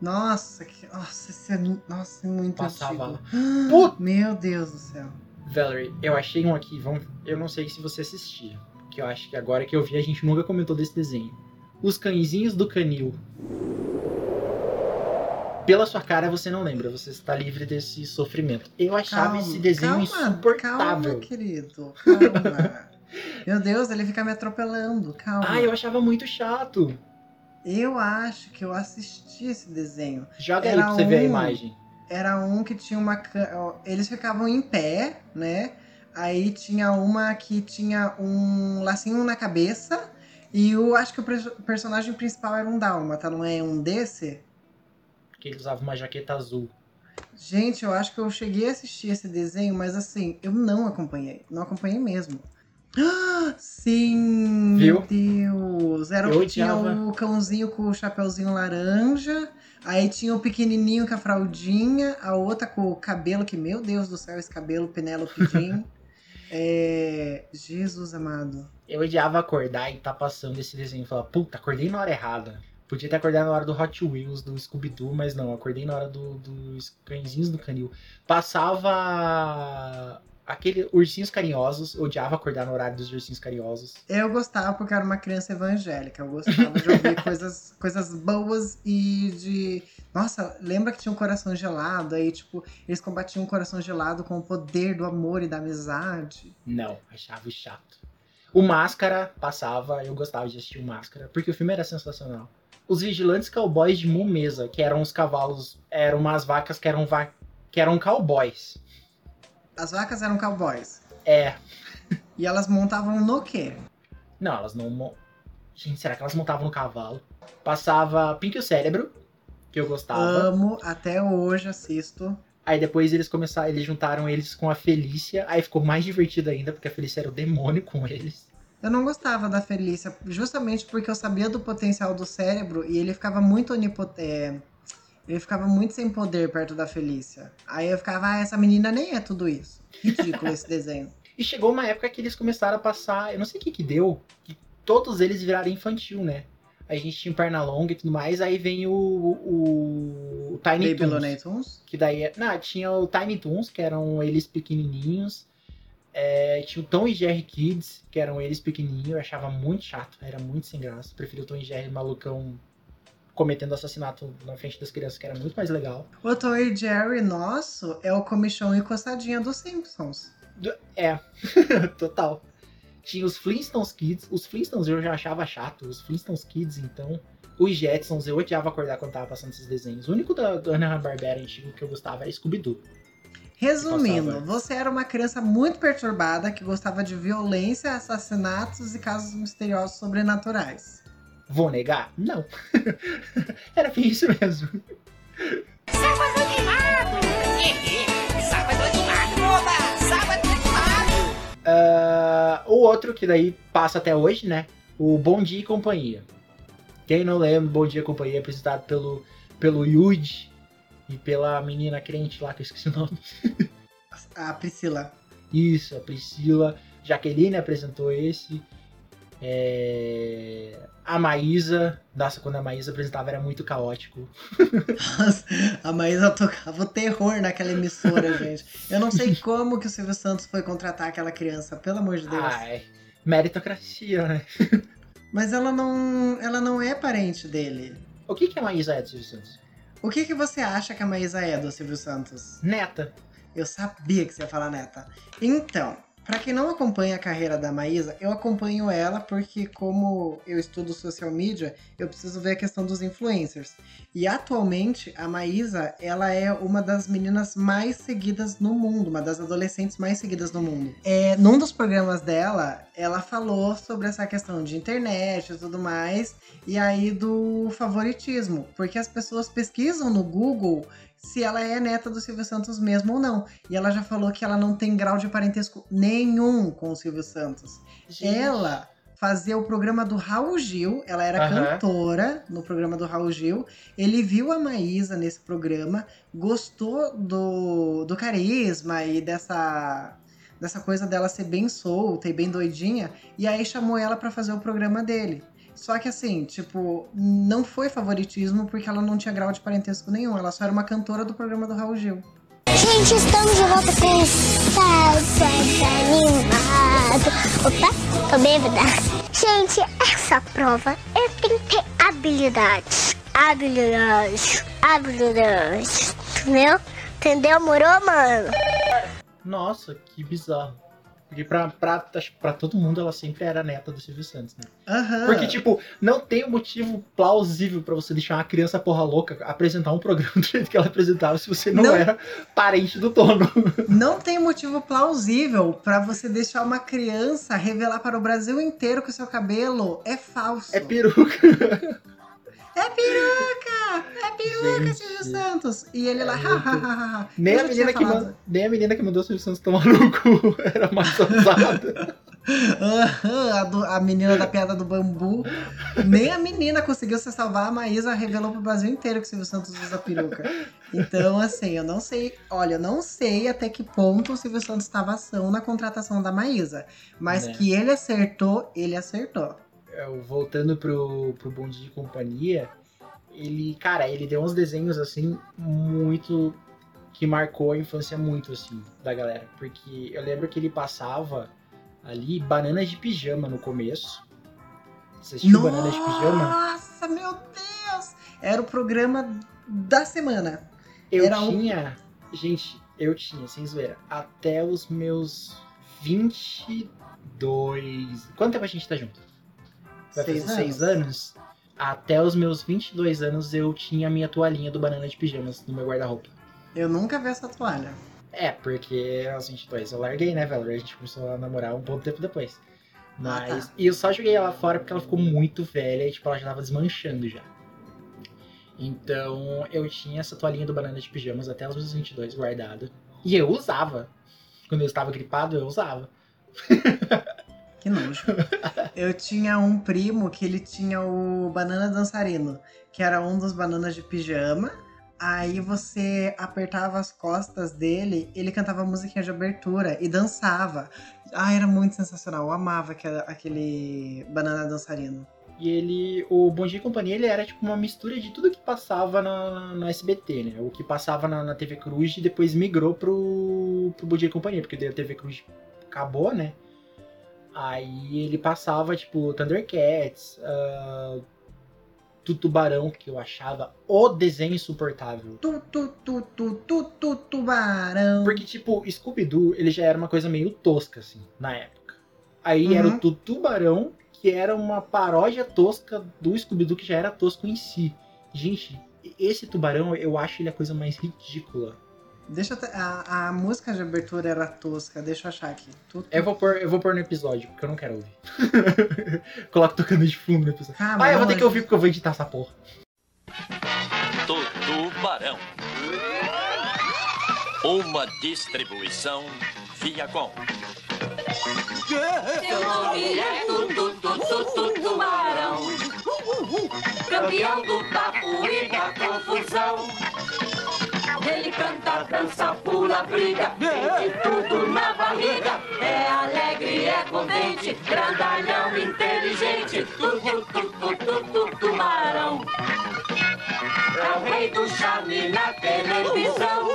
Nossa, que... Nossa, esse é... Nossa, é muito
Passava.
antigo. <gasps>
Puta!
Meu Deus do céu.
Valerie, eu achei um aqui, vamos, eu não sei se você assistia, que eu acho que agora que eu vi a gente nunca comentou desse desenho. Os cãezinhos do canil. Pela sua cara você não lembra, você está livre desse sofrimento. Eu achava
Calma,
esse desenho
calma,
insuportável.
Calma, querido. Calma. <laughs> Meu Deus, ele fica me atropelando. Calma.
Ah, eu achava muito chato.
Eu acho que eu assisti esse desenho.
Joga aí
Era
pra você ver a
um-
imagem.
Era um que tinha uma. Eles ficavam em pé, né? Aí tinha uma que tinha um lacinho na cabeça. E eu acho que o pers- personagem principal era um dálmata, não é um desse?
Porque ele usava uma jaqueta azul.
Gente, eu acho que eu cheguei a assistir esse desenho, mas assim, eu não acompanhei. Não acompanhei mesmo. Ah, Sim,
Viu?
meu Deus. Era o
Eu
que tinha o cãozinho com o chapeuzinho laranja. Aí tinha o pequenininho com a fraldinha. A outra com o cabelo, que, meu Deus do céu, esse cabelo, Penélope Jean. <laughs> é... Jesus amado.
Eu odiava acordar e tá passando esse desenho e falar, puta, acordei na hora errada. Podia ter acordado na hora do Hot Wheels, do Scooby-Doo, mas não, acordei na hora do- dos cãezinhos do canil. Passava aquele Ursinhos Carinhosos, eu odiava acordar no horário dos Ursinhos Carinhosos.
Eu gostava porque era uma criança evangélica. Eu gostava de ouvir <laughs> coisas, coisas boas e de. Nossa, lembra que tinha um coração gelado? Aí, tipo, eles combatiam o coração gelado com o poder do amor e da amizade.
Não, achava chato. O Máscara passava, eu gostava de assistir o Máscara, porque o filme era sensacional. Os Vigilantes Cowboys de Mumesa, que eram os cavalos, eram umas vacas que eram, va que eram cowboys.
As vacas eram cowboys.
É, <laughs>
E elas montavam no quê?
Não, elas não. mo- Gente, será que elas montavam no cavalo? Passava Pink o Cérebro, que eu gostava.
Amo, até hoje assisto.
Aí depois eles começaram, eles juntaram eles com a Felícia. Aí ficou mais divertido ainda, porque a Felícia era o demônio com eles.
Eu não gostava da Felícia, justamente porque eu sabia do potencial do cérebro e ele ficava muito onipotente. Ele ficava muito sem poder perto da Felícia. Aí eu ficava, ah, essa menina nem é tudo isso. Ridículo esse desenho. <laughs>
E chegou uma época que eles começaram a passar. Eu não sei o que que deu, que todos eles viraram infantil, né? A gente tinha o Pernalonga e tudo mais. Aí vem o. O, o Tiny
Baby
Toons. Que daí. é- Não, tinha o Tiny Toons, que eram eles pequenininhos. É, tinha o Tom e Jerry Kids, que eram eles pequenininhos. Eu achava muito chato, era muito sem graça. Preferi o Tom e Jerry malucão cometendo assassinato na frente das crianças, que era muito mais legal.
O Tom e Jerry nosso é o comichão e coçadinha dos Simpsons.
É, <laughs> total. Tinha os Flintstones Kids. Os Flintstones eu já achava chato. Os Flintstones Kids, então. Os Jetsons, eu odiava acordar quando tava passando esses desenhos. O único da, Hanna-Barbera antigo que eu gostava era Scooby-Doo.
Resumindo, você era uma criança muito perturbada que gostava de violência, assassinatos e casos misteriosos sobrenaturais.
Vou negar? Não. <laughs> era bem isso mesmo.
Animado! Sábado
O outro que daí passa até hoje, né? O Bom Dia e Companhia. Quem não lembra, Bom Dia e Companhia é apresentado pelo, pelo Yuji e pela menina crente lá, que eu esqueci o nome.
A Priscila.
Isso, a Priscila. Jaqueline apresentou esse. É, A Maísa. Nossa, quando a Maísa apresentava era muito caótico.
Nossa, a Maísa tocava o terror naquela emissora, <laughs> gente. Eu não sei como que o Silvio Santos foi contratar aquela criança, pelo amor de Deus.
Ai, meritocracia, né? <laughs>
Mas ela não, ela não é parente dele.
O que, que a Maísa é do Silvio Santos?
O que, que você acha que a Maísa é do Silvio Santos?
Neta.
Eu sabia que você ia falar neta. Então, pra quem não acompanha a carreira da Maísa, eu acompanho ela porque, como eu estudo social media, eu preciso ver a questão dos influencers. E atualmente, a Maísa, ela é uma das meninas mais seguidas no mundo, uma das adolescentes mais seguidas no mundo. É, num dos programas dela, ela falou sobre essa questão de internet e tudo mais, e aí do favoritismo, porque as pessoas pesquisam no Google se ela é neta do Silvio Santos mesmo ou não. E ela já falou que ela não tem grau de parentesco nenhum com o Silvio Santos.
Gente.
Ela fazia o programa do Raul Gil, ela era
Aham.
cantora no programa do Raul Gil. Ele viu a Maísa nesse programa, gostou do, do carisma e dessa dessa coisa dela ser bem solta e bem doidinha, e aí chamou ela pra fazer o programa dele. Só que assim, tipo, não foi favoritismo porque ela não tinha grau de parentesco nenhum, ela só era uma cantora do programa do Raul Gil.
Gente, estamos de volta com o Sábado Animado. Opa, tô bêbada. Gente, essa prova eu tenho que ter habilidades. Habilidades. Habilidades. Entendeu? Entendeu, moro, mano?
Nossa, que bizarro. Porque pra, pra, pra todo mundo ela sempre era neta do Silvio Santos, né?
Aham.
Porque, tipo, não tem motivo plausível pra você deixar uma criança porra louca apresentar um programa <laughs> do jeito que ela apresentava se você não,
Não.
era parente do dono.
Não tem motivo plausível pra você deixar uma criança revelar para o Brasil inteiro que o seu cabelo é falso.
É peruca.
É peruca! É peruca,
Gente.
Silvio Santos! E ele lá,
É
ha,
muito-
ha, ha, ha.
Nem a, menina que nem a menina que mandou o Silvio Santos tomar no <laughs> cu era mais ousada.
Aham, a, a menina da piada do bambu. Nem a menina conseguiu se salvar, a Maísa revelou pro Brasil inteiro que o Silvio Santos usa peruca. Então, assim, eu não sei. Olha, eu não sei até que ponto o Silvio Santos estava ação na contratação da Maísa. Mas
Né.
que ele acertou, ele acertou.
Eu, voltando pro, pro Bom Dia e Companhia, ele, cara, ele deu uns desenhos assim muito que marcou a infância muito assim da galera, porque eu lembro que ele passava ali bananas de pijama no começo. Você assistiu bananas de pijama?
Nossa, meu Deus! Era o programa da semana.
Eu
Era um-
tinha, gente, eu tinha, sem zoeira, até os meus 22. Quanto tempo a gente tá junto?
Seis
seis anos? Até os meus 22 anos eu tinha a minha toalhinha do banana de pijamas no meu guarda-roupa.
Eu nunca vi essa toalha.
É, porque aos 22 eu larguei, né, velho? A gente começou a namorar um bom tempo depois. Mas.
Ah, tá.
E eu só joguei ela fora porque ela ficou muito velha e, tipo, ela já tava desmanchando já. Então eu tinha essa toalhinha do banana de pijamas até os meus 22 guardada. E eu usava. Quando eu estava gripado, eu usava. <laughs>
Que nojo. Eu tinha um primo que ele tinha o banana dançarino, que era um dos bananas de pijama. Aí você apertava as costas dele, ele cantava musiquinha de abertura e dançava. Ah, era muito sensacional. Eu amava aquele banana dançarino.
E ele. O Bom Dia e Companhia ele era tipo uma mistura de tudo que passava na, no SBT, né? O que passava na, na TV Cruz e depois migrou pro, pro Bom Dia e Companhia, porque a TV Cruz acabou, né? Aí ele passava, tipo, Thundercats, ah, Tu Tubarão, que eu achava o desenho insuportável.
Tu, tu, tu, tu, tu, tu, tubarão.
Porque, tipo, Scooby-Doo, ele já era uma coisa meio tosca, assim, na época. Aí era
Uhum.
o Tu Tubarão, que era uma paródia tosca do Scooby-Doo, que já era tosco em si. Gente, esse tubarão, eu acho ele a coisa mais ridícula.
Deixa a, a música de abertura era tosca, deixa eu achar aqui. Tu, tu,
Eu vou pôr, eu vou pôr no episódio, porque eu não quero ouvir. <laughs> Coloco tocando de fundo no episódio.
Ah,
Ah, eu vou
mas-
ter que ouvir porque eu vou editar essa porra.
Tubarão. Uma distribuição Viacom.
Seu nome é Tutu, Tutu, Tutu, Tubarão. Campeão do papo e da confusão. Ele canta, dança, pula, briga, tem de tudo na barriga. É alegre, é contente, grandalhão, inteligente. Tutu, tutu, tutu, tubarão. É o rei do charme na televisão.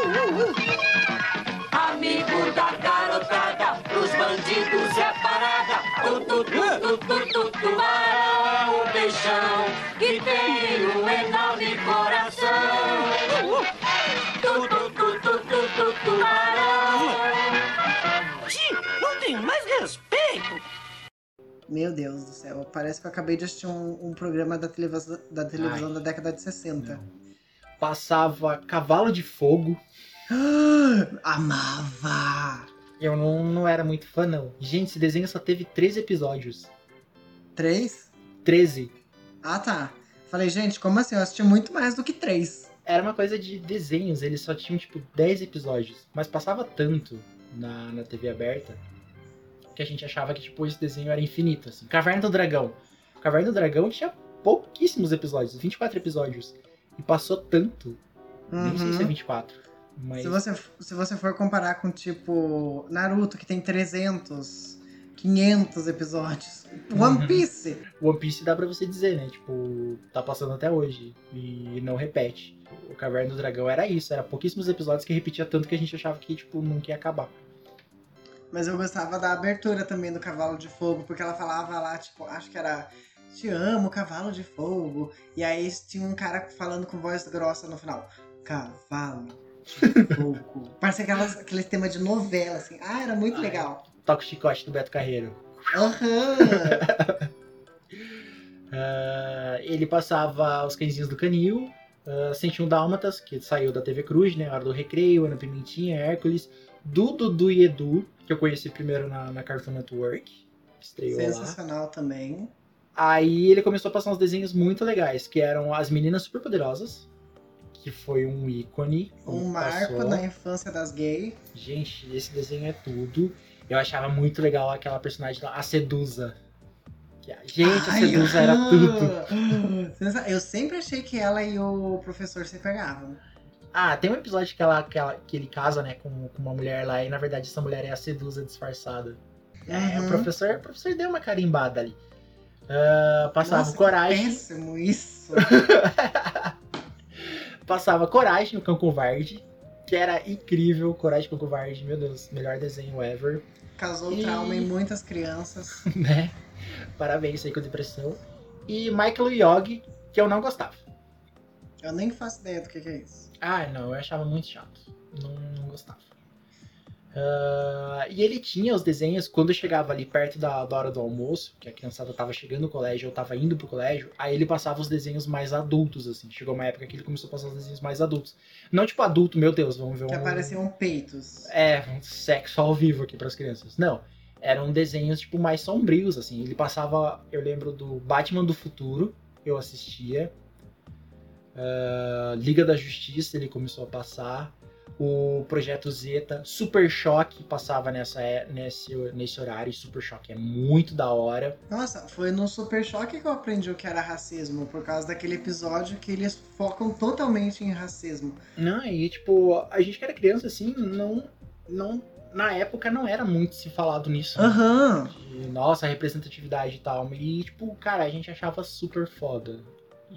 Amigo da garotada, pros bandidos é parada. Tu, tu, tu, tu, tu, tu, tubarão, o peixão que tem um enorme coração.
Meu Deus do céu, parece que eu acabei de assistir um, um programa da televisão, da, televisão
Ai.
da década de 60.
Passava Cavalo de Fogo. <gasps>
Amava!
Eu não, não era muito fã, não. Gente, esse desenho só teve 13 episódios.
Três?
13.
Ah, tá. Falei, gente, como assim? Eu assisti muito mais do que três.
Era uma coisa de desenhos, eles só tinham, tipo, 10 episódios. Mas passava tanto na, na TV aberta que a gente achava que, tipo, esse desenho era infinito, assim. Caverna do Dragão. Caverna do Dragão tinha pouquíssimos episódios, 24 episódios. E passou tanto. Nem sei se é
Uhum.
24. Mas
Se você, se você for comparar com, tipo, Naruto, que tem 300, 500 episódios. One
Uhum.
Piece!
One Piece dá pra você dizer, né? Tipo, tá passando até hoje. E não repete. O Caverna do Dragão era isso, era pouquíssimos episódios que repetia tanto que a gente achava que, tipo, nunca ia acabar.
Mas eu gostava da abertura também do Cavalo de Fogo, porque ela falava lá, tipo, acho que era Te amo, Cavalo de Fogo. E aí tinha um cara falando com voz grossa no final. Cavalo de Fogo. <laughs> Parecia aquelas, aquele tema de novela, assim. Ah, era muito legal.
Toca o chicote do Beto Carreiro.
Aham! <laughs>
Ah, ele passava Os Cãezinhos do Canil, uh, 101 Dálmatas, que saiu da TV Cruz, né? Hora do Recreio, Ana Pimentinha, Hércules, do Dudu e Edu, que eu conheci primeiro na, na Cartoon Network, estreou lá.
Sensacional também.
Aí ele começou a passar uns desenhos muito legais, que eram As Meninas Superpoderosas, que foi um ícone.
Um marco
passou.
na infância das gays.
Gente, esse desenho é tudo. Eu achava muito legal aquela personagem, lá, a Sedusa. A- Gente, a
Ai,
Sedusa era
aham. <laughs>
tudo.
Eu sempre achei que ela e o professor se pegavam.
Ah, tem um episódio que, ela, que, ela- que ele casa, né, com, com uma mulher lá, e na verdade essa mulher é a Sedusa disfarçada. É, o
Uhum.
professor, o professor deu uma carimbada ali. Ah, passava
Nossa,
coragem.
Péssimo isso. <laughs>
Passava Coragem, o Cão Covarde, que era incrível. Coragem, o Cão Covarde, meu Deus, melhor desenho ever,
Causou
E-
trauma em muitas crianças. <laughs>
né? Parabéns aí com a depressão. E Michael Yogi, que eu não gostava.
Eu nem faço ideia do que, que é isso.
Ah, não, eu achava muito chato. Não, não gostava. Ah, e ele tinha os desenhos, quando chegava ali perto da, da hora do almoço, que a criançada tava chegando no colégio, ou tava indo pro colégio, aí ele passava os desenhos mais adultos, assim. Chegou uma época que ele começou a passar os desenhos mais adultos. Não tipo adulto, meu Deus, vamos ver um...
Que apareciam peitos.
É, um sexo ao vivo aqui pras crianças. Não. Eram desenhos, tipo, mais sombrios, assim. Ele passava, eu lembro do Batman do Futuro, eu assistia. Ah, Liga da Justiça, ele começou a passar. O Projeto Zeta, Super Choque passava nessa, é- nesse, nesse horário. Super Choque é muito da hora.
Nossa, foi no Super Choque que eu aprendi o que era racismo, por causa daquele episódio que eles focam totalmente em racismo.
Não, e tipo, a gente que era criança, assim, não. não na época não era muito se falado nisso. né?
Aham.
de, nossa, representatividade e tal. E, tipo, cara, a gente achava super foda.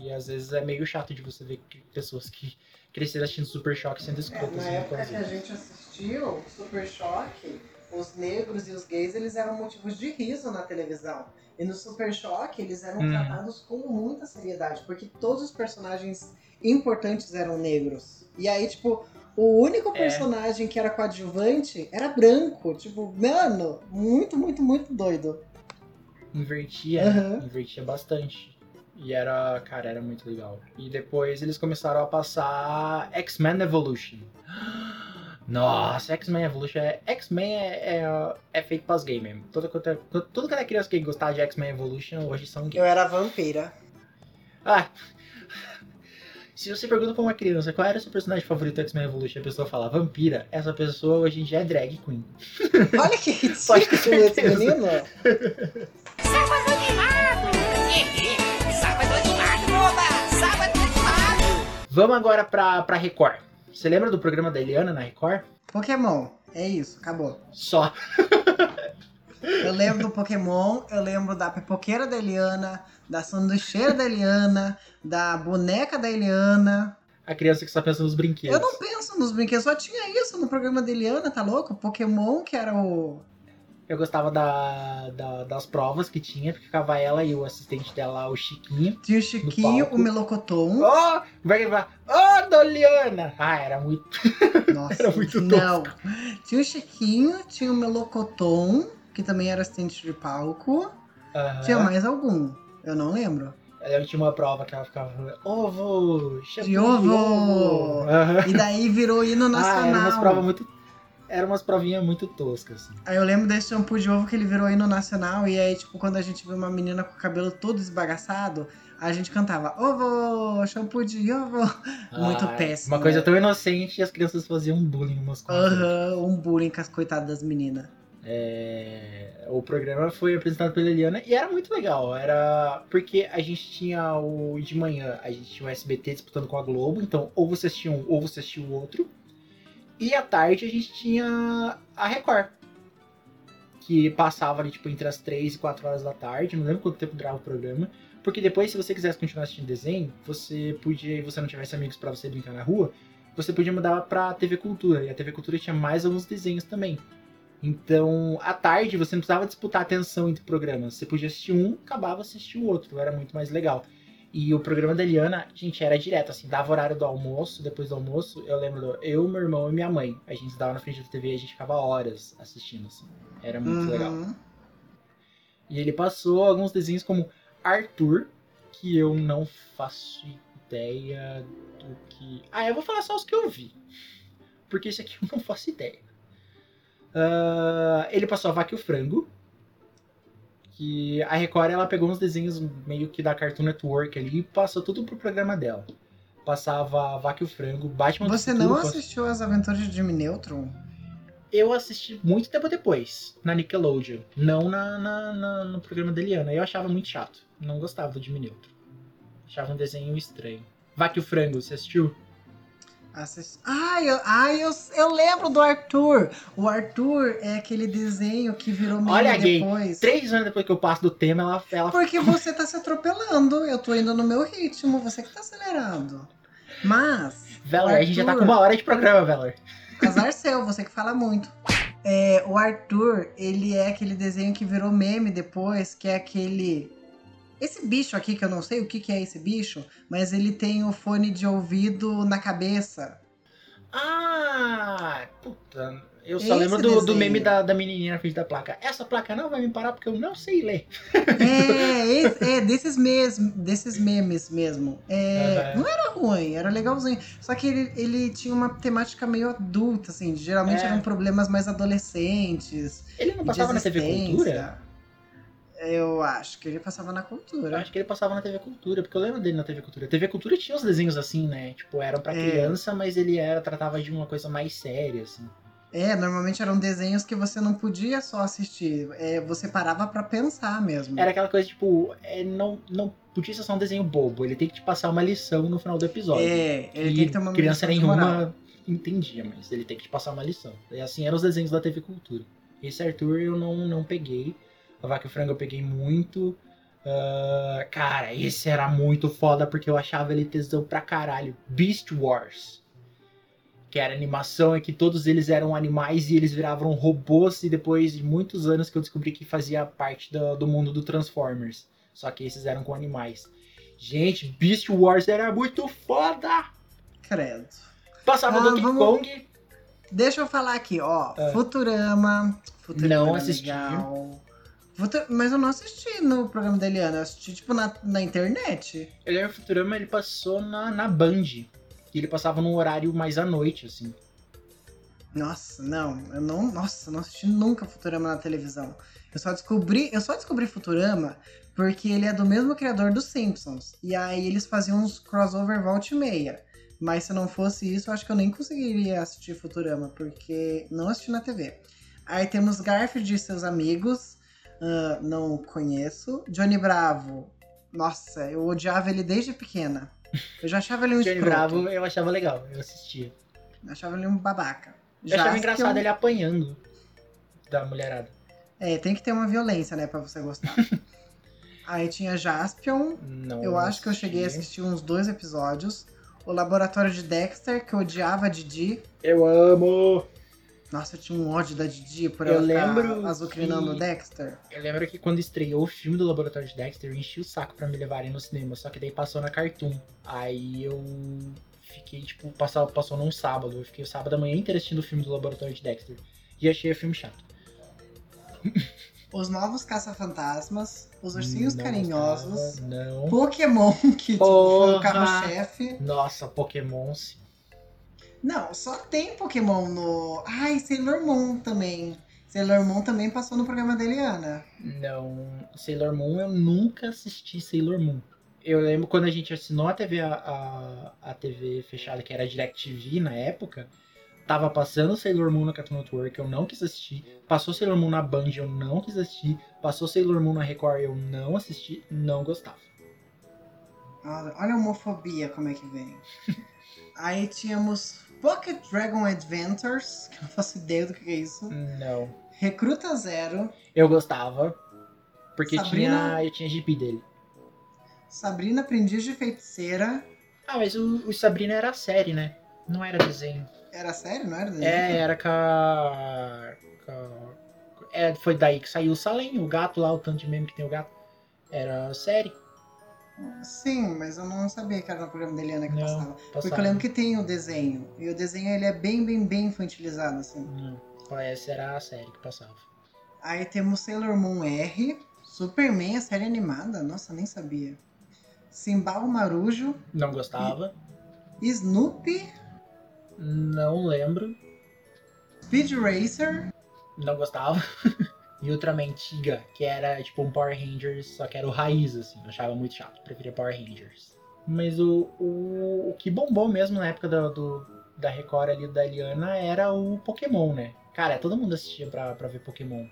E às vezes é meio chato de você ver pessoas que cresceram assistindo Super Choque sendo
É,
escrotas.
na
né,
época que a gente assistiu Super Choque, os negros e os gays eles eram motivos de riso na televisão. E no Super Choque eles eram
Hum.
tratados com muita seriedade, porque todos os personagens importantes eram negros. E aí, tipo, o único
É.
personagem que era coadjuvante era branco. Tipo, mano, muito, muito, muito doido.
Invertia,
Aham.
invertia bastante. E era, cara, era muito legal. E depois eles começaram a passar X-Men Evolution. Nossa, X-Men Evolution é. X-Men é, é, é feito pras gays mesmo. Toda, toda, tudo que era criança que gostava de X-Men Evolution hoje são gays.
Eu era vampira.
Ah. Se você pergunta pra uma criança qual era o seu personagem favorito do X-Men Evolution e a pessoa fala vampira, essa pessoa hoje em dia é drag queen.
Olha que <laughs> ridículo esse menino.
Sábado animado!
Vamos agora pra, pra Record. Você lembra do programa da Eliana na Record?
Pokémon. É isso, acabou.
Só. <laughs>
Eu lembro do Pokémon, eu lembro da pipoqueira da Eliana, da sanduicheira da Eliana, da boneca da Eliana.
A criança que só pensa nos brinquedos.
Eu não penso nos brinquedos, só tinha isso no programa da Eliana, tá louco? Pokémon, que era o.
Eu gostava da, da- das provas que tinha, porque ficava ela e o assistente dela, o Chiquinho.
Tinha o Chiquinho, o Melocoton.
Ó, vai levar. Ó, Doliana! Ah, era muito. <laughs>
Nossa,
Era muito
não. Tinha o Chiquinho, tinha o Melocoton, que também era assistente de palco. Tinha mais algum? Eu não lembro.
Eu tinha uma prova que ela ficava falando, ovo,
De ovo!
Aham.
E daí virou hino
Ah,
nacional.
eram umas provas muito. Eram umas provinhas muito toscas, assim.
Aí eu lembro desse shampoo de ovo que ele virou hino nacional. E aí, tipo, quando a gente viu uma menina com o cabelo todo esbagaçado, a gente cantava ovo, shampoo de ovo. Muito
Ah,
péssimo.
Uma coisa
né?
tão inocente e as crianças faziam bullying umas com.
Aham, um bullying com as coitadas das meninas.
É, O programa foi apresentado pela Eliana e era muito legal. Era porque a gente tinha o de manhã, a gente tinha o SBT disputando com a Globo, então ou você assistia um ou você assistia o outro. E à tarde a gente tinha a Record. Que passava ali, tipo, entre as 3 e 4 horas da tarde. Não lembro quanto tempo durava o programa. Porque depois, se você quisesse continuar assistindo desenho, você podia, e você não tivesse amigos pra você brincar na rua, você podia mudar pra TV Cultura. E a TV Cultura tinha mais alguns desenhos também. Então, à tarde, você não precisava disputar a atenção entre programas. Você podia assistir um, acabava assistir o outro. Era muito mais legal. E o programa da Eliana, gente, era direto, assim, dava horário do almoço, depois do almoço, eu lembro, eu, meu irmão e minha mãe. A gente estava na frente da TV e a gente ficava horas assistindo, assim. Era muito
Uhum.
legal. E ele passou alguns desenhos como Arthur, que eu não faço ideia do que. Ah, eu vou falar só os que eu vi. Porque esse aqui eu não faço ideia. Ah, ele passou a Vaca e o Frango. Que a Record ela pegou uns desenhos meio que da Cartoon Network ali e passou tudo pro programa dela. Passava Vaca e o Frango, Batman
Você
Futuro,
não
pass-
assistiu as aventuras de Jimmy Neutron?
Eu assisti muito tempo depois, na Nickelodeon. Não na, na- na- no programa da Eliana. Eu achava muito chato. Não gostava do Jimmy Neutron. Achava um desenho estranho. Vaca e o Frango, você assistiu?
Assist... Ai, eu, ai eu, eu lembro do Arthur. O Arthur é aquele desenho que virou meme
Olha, gay.
depois.
Três anos depois que eu passo do tema, ela. ela...
Porque você tá se atropelando. Eu tô indo no meu ritmo. Você que tá acelerando. Mas.
Velar,
o
a gente já tá
Arthur-
com uma hora de programa, Velar.
Azar seu, você que fala muito. É, o Arthur, ele é aquele desenho que virou meme depois, que é aquele. Esse bicho aqui, que eu não sei o que, que é esse bicho, mas ele tem o fone de ouvido na cabeça.
Ah, puta. Eu só
Esse
lembro do, do meme da, da menininha na frente da placa. Essa placa não vai me parar porque eu não sei ler.
É, esse- é desses, mes, desses memes mesmo. É,
Aham.
Não era ruim, era legalzinho. Só que ele, ele tinha uma temática meio adulta, assim. Geralmente
É.
eram problemas mais adolescentes.
Ele não passava na TV. Cultura?
Eu acho que ele passava na
Eu
cultura.
acho que ele passava na TV Cultura, porque eu lembro dele na TV Cultura. TV Cultura tinha uns desenhos assim, né? Tipo, eram pra
É.
criança, mas ele era tratava de uma coisa mais séria, assim.
É, normalmente eram desenhos que você não podia só assistir. É, você parava pra pensar mesmo.
Era aquela coisa, tipo, é, não, não podia ser só um desenho bobo, ele tem que te passar uma lição no final do episódio.
É, ele
E
tem que ter uma
criança
moral.
nenhuma entendia, mas ele tem que te passar uma lição. E assim eram os desenhos da TV Cultura. Esse Arthur eu não, não peguei. A Vaca e Frango eu peguei muito. Ah, cara, esse era muito foda porque eu achava ele tesão pra caralho. Beast Wars. Que era animação é que todos eles eram animais e eles viravam robôs. E depois de muitos anos que eu descobri que fazia parte do, do mundo do Transformers. Só que esses eram com animais. Gente, Beast Wars era muito foda!
Credo.
Passava
Ah,
Donkey
vamos-
Kong.
Deixa eu falar aqui, ó.
Ah.
Futurama. Futurama
Não
era
assisti.
legal. Mas eu não assisti no programa da Eliana, eu assisti, tipo, na, na internet.
Ele era Futurama, ele passou na, na Band. E ele passava num horário mais à noite, assim.
Nossa, não, eu não, nossa, eu não assisti nunca Futurama na televisão. Eu só descobri, eu só descobri Futurama porque ele é do mesmo criador dos Simpsons. E aí eles faziam uns crossover volta e meia. Mas se não fosse isso, eu acho que eu nem conseguiria assistir Futurama, porque não assisti na TV. Aí temos Garfield e seus amigos, ah, não conheço. Johnny Bravo, nossa, eu odiava ele desde pequena. Eu já achava ele um
Johnny
escroto.
Bravo eu achava legal, eu assistia.
Eu achava ele um babaca.
Eu achava engraçado ele apanhando da mulherada.
É, tem que ter uma violência, né, pra você gostar. <laughs> Aí tinha Jaspion,
Não
eu acho que eu cheguei a assistir uns dois episódios. O Laboratório de Dexter, que eu odiava a Didi.
Eu amo!
Nossa, eu tinha um ódio da Didi por
Eu
ela
lembro
azucrinando
que-
Dexter.
Eu lembro que quando estreou o filme do Laboratório de Dexter, eu enchi o saco pra me levarem no cinema, só que daí passou na Cartoon. Aí eu fiquei, tipo, passou, passou num sábado. Eu fiquei o sábado da manhã inteiro assistindo o filme do Laboratório de Dexter. E achei o filme chato. <laughs>
Os Novos Caça-Fantasmas, Os Ursinhos
Não
Carinhosos,
Não.
Pokémon, <laughs> que tipo, foi o carro-chefe.
Nossa, Pokémon. sim.
Não, só tem Pokémon no. Ai, Sailor Moon também. Sailor Moon também passou no programa da Eliana.
Não. Sailor Moon, eu nunca assisti Sailor Moon. Eu lembro quando a gente assinou a TV, a, a, TV fechada, que era a DirecTV na época, tava passando Sailor Moon na Cartoon Network, eu não quis assistir. Passou Sailor Moon na Band, eu não quis assistir. Passou Sailor Moon na Record, eu não assisti, não gostava.
Olha, olha a homofobia como é que vem. <laughs> Aí tínhamos Pocket Dragon Adventures, <laughs> que eu não faço ideia do que é isso.
Não.
Recruta Zero,
Eu gostava, porque
Sabrina-
tinha, eu tinha GP dele.
Sabrina Aprendiz de Feiticeira.
Ah, mas o, o Sabrina era a série, né? Não era desenho.
Era sério, não era desenho?
É, era com a. com É, foi daí que saiu o Salem, o gato lá, o tanto de meme que tem o gato. Era série.
Sim, mas eu não sabia que era no programa da Eliana que
Não,
passava. Porque
passava.
eu lembro que tem o desenho. E o desenho ele é bem, bem, bem infantilizado, assim.
Não, essa era a série que passava.
Aí temos Sailor Moon R, Superman, a série animada, nossa, nem sabia. Simbal Marujo,
Não gostava.
Snoopy,
Não lembro.
Speed Racer,
Não gostava. <laughs> e Ultraman Tiga, que era tipo um Power Rangers, só que era o raiz, assim. Eu achava muito chato. Preferia Power Rangers. Mas o, o, o que bombou mesmo na época do, do- da Record ali da Eliana era o Pokémon, né? Cara, todo mundo assistia pra, pra ver Pokémon.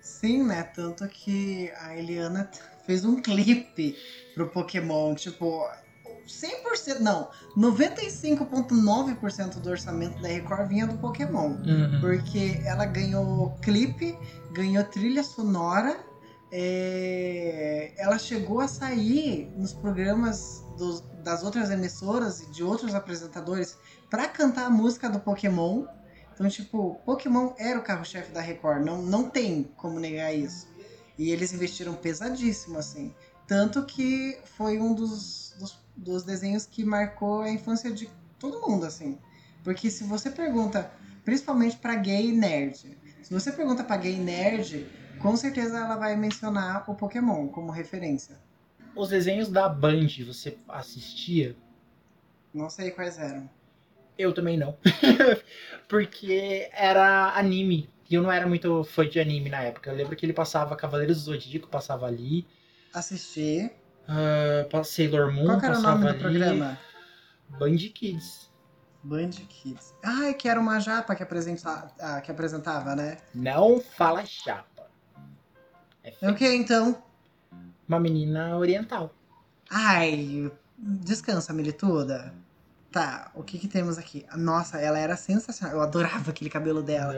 Sim, né? Tanto que a Eliana fez um clipe pro Pokémon, tipo, 100%, não, 95,9% do orçamento da Record vinha do Pokémon.
Uhum.
Porque ela ganhou clipe, ganhou trilha sonora, é, ela chegou a sair nos programas dos- das outras emissoras e de outros apresentadores pra cantar a música do Pokémon. Então, tipo, Pokémon era o carro-chefe da Record, não, não tem como negar isso. E eles investiram pesadíssimo, assim. Tanto que foi um dos, dos, desenhos que marcou a infância de todo mundo, assim. Porque se você pergunta, principalmente pra gay nerd, se você pergunta pra gay nerd, com certeza ela vai mencionar o Pokémon como referência.
Os desenhos da Band, você assistia?
Não sei quais eram.
Eu também não. <laughs> Porque era anime. E eu não era muito fã de anime na época. Eu lembro que ele passava Cavaleiros do Zodíaco, passava ali.
Assisti.
Ah, pa- Sailor Moon,
Qual era o nome do
ali.
programa?
Band Kids.
Band Kids. Ai, que era uma japa que, apresenta... ah, que apresentava, né?
Não fala chapa. É
É o que então?
uma menina oriental.
Ai, descansa, milituda. Tá, o que que temos aqui? Nossa, ela era sensacional. Eu adorava aquele cabelo dela.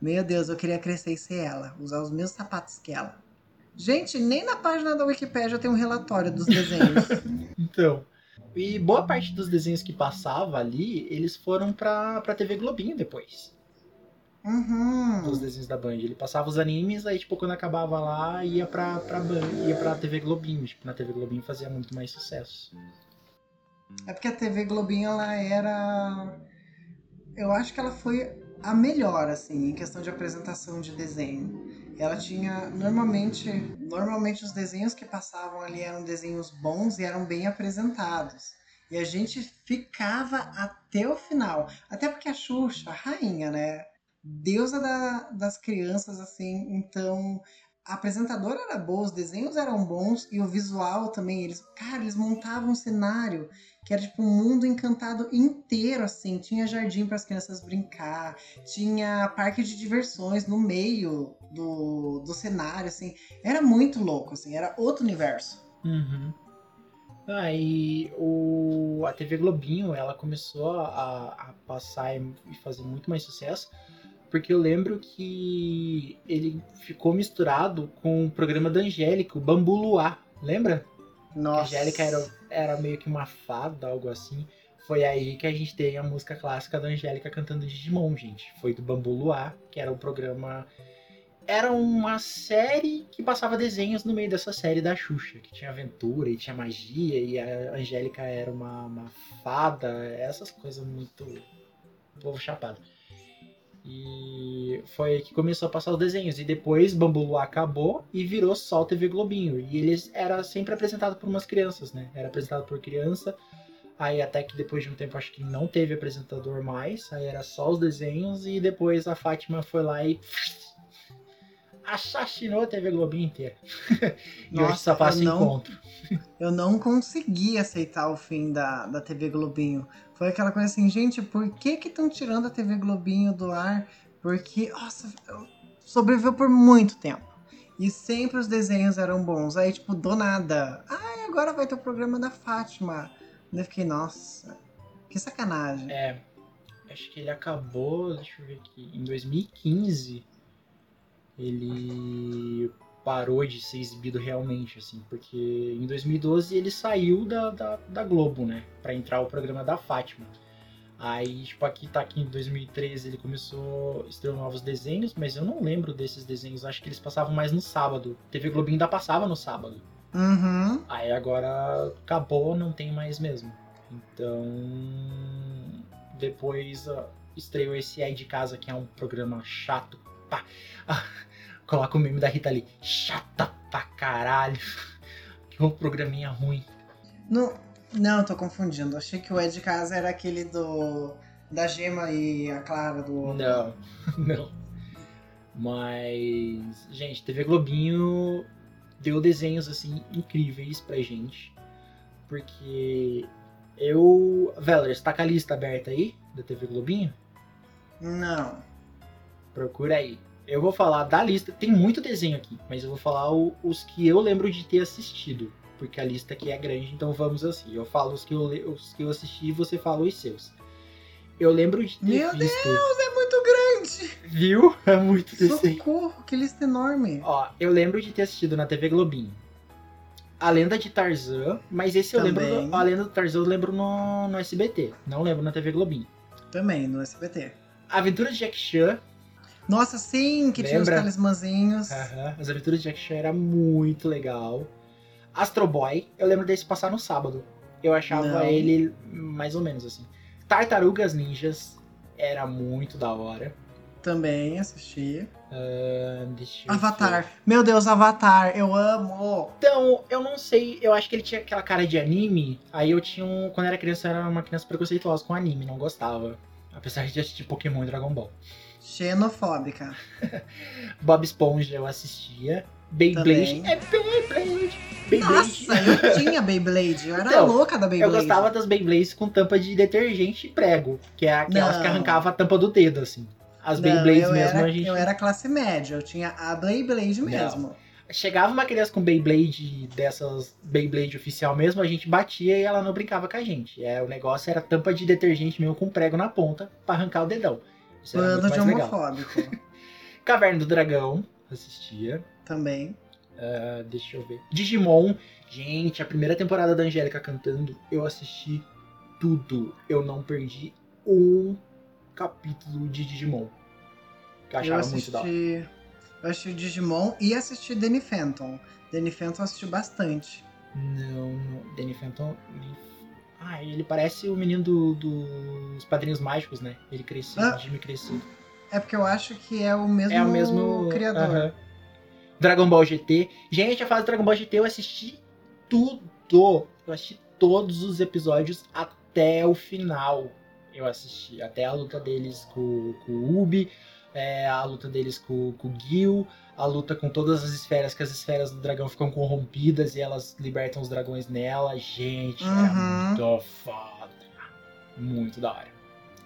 Meu Deus, eu queria crescer e ser ela. Usar os mesmos sapatos que ela. Gente, nem na página da Wikipédia tem um relatório dos desenhos. <laughs>
Então. E boa parte dos desenhos que passava ali, eles foram pra, pra TV Globinho depois.
uhum.
Os desenhos da Band. Ele passava os animes, aí, tipo, quando acabava lá, ia pra, pra Band, ia pra TV Globinho. Tipo, na TV Globinho fazia muito mais sucesso.
É porque a TV Globinho, ela era. Eu acho que ela foi a melhor, assim, em questão de apresentação de desenho. Ela tinha. Normalmente. Normalmente os desenhos que passavam ali eram desenhos bons e eram bem apresentados. E a gente ficava até o final. Até porque a Xuxa, a rainha, né? Deusa da- das crianças, assim. Então, a apresentadora era boa, os desenhos eram bons e o visual também. Eles, cara, eles montavam um cenário que era tipo um mundo encantado inteiro, assim. Tinha jardim para as crianças brincar, tinha parque de diversões no meio do, do cenário, assim. Era muito louco, assim, era outro universo.
Uhum. Aí o, a TV Globinho ela começou a, a passar e fazer muito mais sucesso, porque eu lembro que ele ficou misturado com o programa da Angélica, o Bambu Luar, lembra? A
Nossa.
Angélica era, era meio que uma fada, algo assim. Foi aí que a gente tem a música clássica da Angélica cantando Digimon, gente. Foi do Bambu Luar, que era o programa. Era uma série que passava desenhos no meio dessa série da Xuxa, que tinha aventura e tinha magia, e a Angélica era uma, uma fada, essas coisas muito. povo chapado. E foi que começou a passar os desenhos. E depois Bambu acabou e virou só o TV Globinho. E eles era sempre apresentado por umas crianças, né? Era apresentado por criança. Aí até que depois de um tempo acho que não teve apresentador mais. Aí era só os desenhos. E depois a Fátima foi lá e. assassinou a TV Globinho inteira. <laughs> e hoje só passa
eu não,
encontro.
eu não consegui aceitar o fim da, da TV Globinho. Foi aquela coisa assim, gente, por que que estão tirando a TV Globinho do ar? Porque, nossa, eu- sobreviveu por muito tempo. E sempre os desenhos eram bons. Aí, tipo, do nada. Ai, agora vai ter o programa da Fátima. Eu fiquei, nossa, que sacanagem.
É. Acho que ele acabou, deixa eu ver aqui, em 2015 ele parou de ser exibido realmente, assim, porque em 2012 ele saiu da, da, da Globo, né, Pra entrar o programa da Fátima. Aí, tipo, aqui tá aqui em 2013 ele começou, estreou novos desenhos, mas eu não lembro desses desenhos, acho que eles passavam mais no sábado. TV Globinho ainda passava no sábado.
Uhum.
Aí agora acabou, não tem mais mesmo. Então, depois ó, estreou esse Aí de Casa, que é um programa chato. Pá. Ah, coloca o meme da Rita ali. Chata pra caralho. Que um programinha ruim.
Não, não, tô confundindo. Achei que o Ed Casa era aquele do. Da Gema e a Clara do.
Não, <laughs> não. Mas, gente, TV Globinho deu desenhos assim incríveis pra gente. Porque eu. Veller, tá com a lista aberta aí da TV Globinho?
Não.
Procura aí. Eu vou falar da lista. Tem muito desenho aqui, mas eu vou falar o- os que eu lembro de ter assistido. Porque a lista aqui é grande, então vamos assim. Eu falo os que eu, os que eu assisti e você fala os seus. Eu lembro de ter
Meu
visto.
Deus, é muito grande!
Viu? <laughs> É muito desenho.
Socorro, que lista enorme.
Ó, eu lembro de ter assistido na TV Globinho. A Lenda de Tarzan, mas esse eu
Também.
lembro. A Lenda do Tarzan eu lembro no, no SBT. Não lembro na TV Globinho.
Também, no SBT.
Aventuras de Jack Chan.
Nossa, sim, que tinha os talismãzinhos.
Aham, As Aventuras de Jack Chan era muito legal. Astro Boy, eu lembro desse passar no sábado. Eu achava
Não.
ele mais ou menos assim. Tartarugas Ninjas era muito da hora.
Também assisti.
Eu
Avatar.
ver.
Meu Deus, Avatar, eu amo.
Então, eu não sei, eu acho que ele tinha aquela cara de anime. Aí eu tinha um. Quando eu era criança, eu era uma criança preconceituosa com anime, não gostava. Apesar de assistir Pokémon e Dragon Ball.
Xenofóbica. <laughs>
Bob Esponja eu assistia. Beyblade.
Também.
É Beyblade! Beyblade.
Nossa, eu <laughs> tinha Beyblade. Eu era
Então,
louca da
Eu
Beyblade.
gostava das Beyblades com tampa de detergente e prego. Que é aquelas
Não.
que arrancava a tampa do dedo, assim. As
Não,
Beyblades
eu
mesmo
era,
a gente.
Eu era classe média, eu tinha a Beyblade mesmo.
Chegava uma criança com Beyblade dessas Beyblade oficial mesmo, a gente batia e ela não brincava com a gente. É, o negócio era tampa de detergente mesmo com prego na ponta pra arrancar o dedão. Isso
Bando de
mais legal.
homofóbico. <laughs>
Caverna do Dragão, assistia.
Também.
Ah, deixa eu ver. Digimon. Gente, a primeira temporada da Angélica cantando, eu assisti tudo. Eu não perdi um capítulo de Digimon. Que eu achava
eu
muito da hora.
assisti, eu assisti Digimon e assisti Danny Phantom. Danny Phantom assisti bastante.
Não, não. Danny Phantom. Ele- Ah, ele parece o menino do- dos Padrinhos Mágicos, né? Ele crescido,
Ah.
Jimmy crescido.
É porque eu acho que é o mesmo,
É o mesmo
criador.
aham. Dragon Ball GT. Gente, a fase do Dragon Ball GT eu assisti tudo. Eu assisti todos os episódios até o final. Eu assisti até a luta deles com, com o Ubi, é, a luta deles com, com o Gil, a luta com todas as esferas, que as esferas do dragão ficam corrompidas e elas libertam os dragões nela. Gente, era
Uhum.
muito foda. Muito da hora.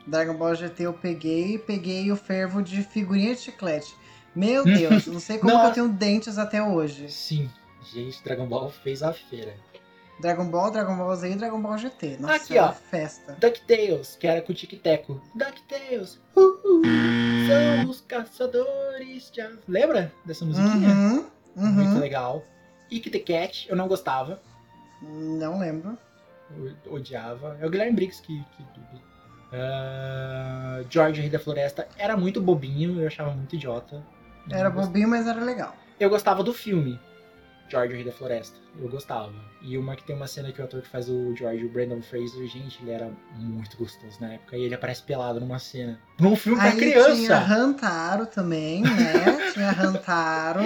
Dragon Ball GT eu peguei, peguei o fervo de figurinha de chiclete. Meu Deus, não sei como <laughs> que
Nossa.
eu tenho dentes até hoje.
Sim, gente, Dragon Ball fez a feira.
Dragon Ball, Dragon Ball Z e Dragon Ball GT. Nossa,
Aqui, ó.
festa.
DuckTales, que era com o Tic-Teco. DuckTales, uhul, <laughs> somos caçadores de... av- Lembra dessa musiquinha?
Uhum,
Muito
uhum.
legal. Ick the Cat, eu não gostava.
Não lembro.
eu odiava. É o Guilherme Briggs que... que. Ah, George, Rei da Floresta, era muito bobinho, eu achava muito idiota.
Era bobinho, mas era legal.
Eu gostava do filme. George o Rei da Floresta. Eu gostava. E uma que tem uma cena que o ator que faz o George, o Brandon Fraser, gente, ele era muito gostoso na época. E ele aparece pelado numa cena. Num filme pra
Aí
criança.
tinha Rantaro também, né? <laughs> tinha Rantaro.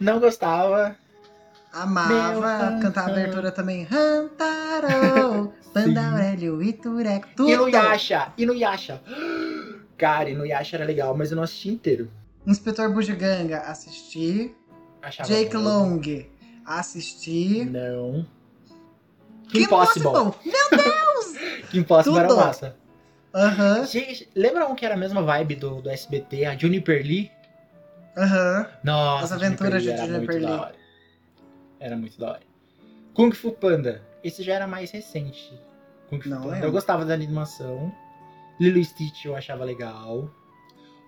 Não gostava.
Amava
Meu
cantar a abertura também. Rantaro, Banda Aurélio e Tureco, tudo.
E no Yasha, e no Yasha. <gasps> Cara, e no Yasha era legal, mas eu não assisti inteiro.
Inspetor Bugiganga, assisti.
Achava
Jake
bom.
Long, assisti.
Não.
Que
Impossible.
Meu Deus! <laughs>
Que Impossible era
Tudo.
massa.
Aham,
Gente, lembra um que era a mesma vibe do, do SBT, a Juniper Lee?
aham.
Nossa,
As Aventuras
Juniper
de
Lee era
Juniper
muito
Lee.
da hora. Era muito da hora. Kung Fu Panda. Esse já era mais recente. Kung Fu
Não
Panda.
lembro.
Eu gostava da animação. Lilo Stitch eu achava legal.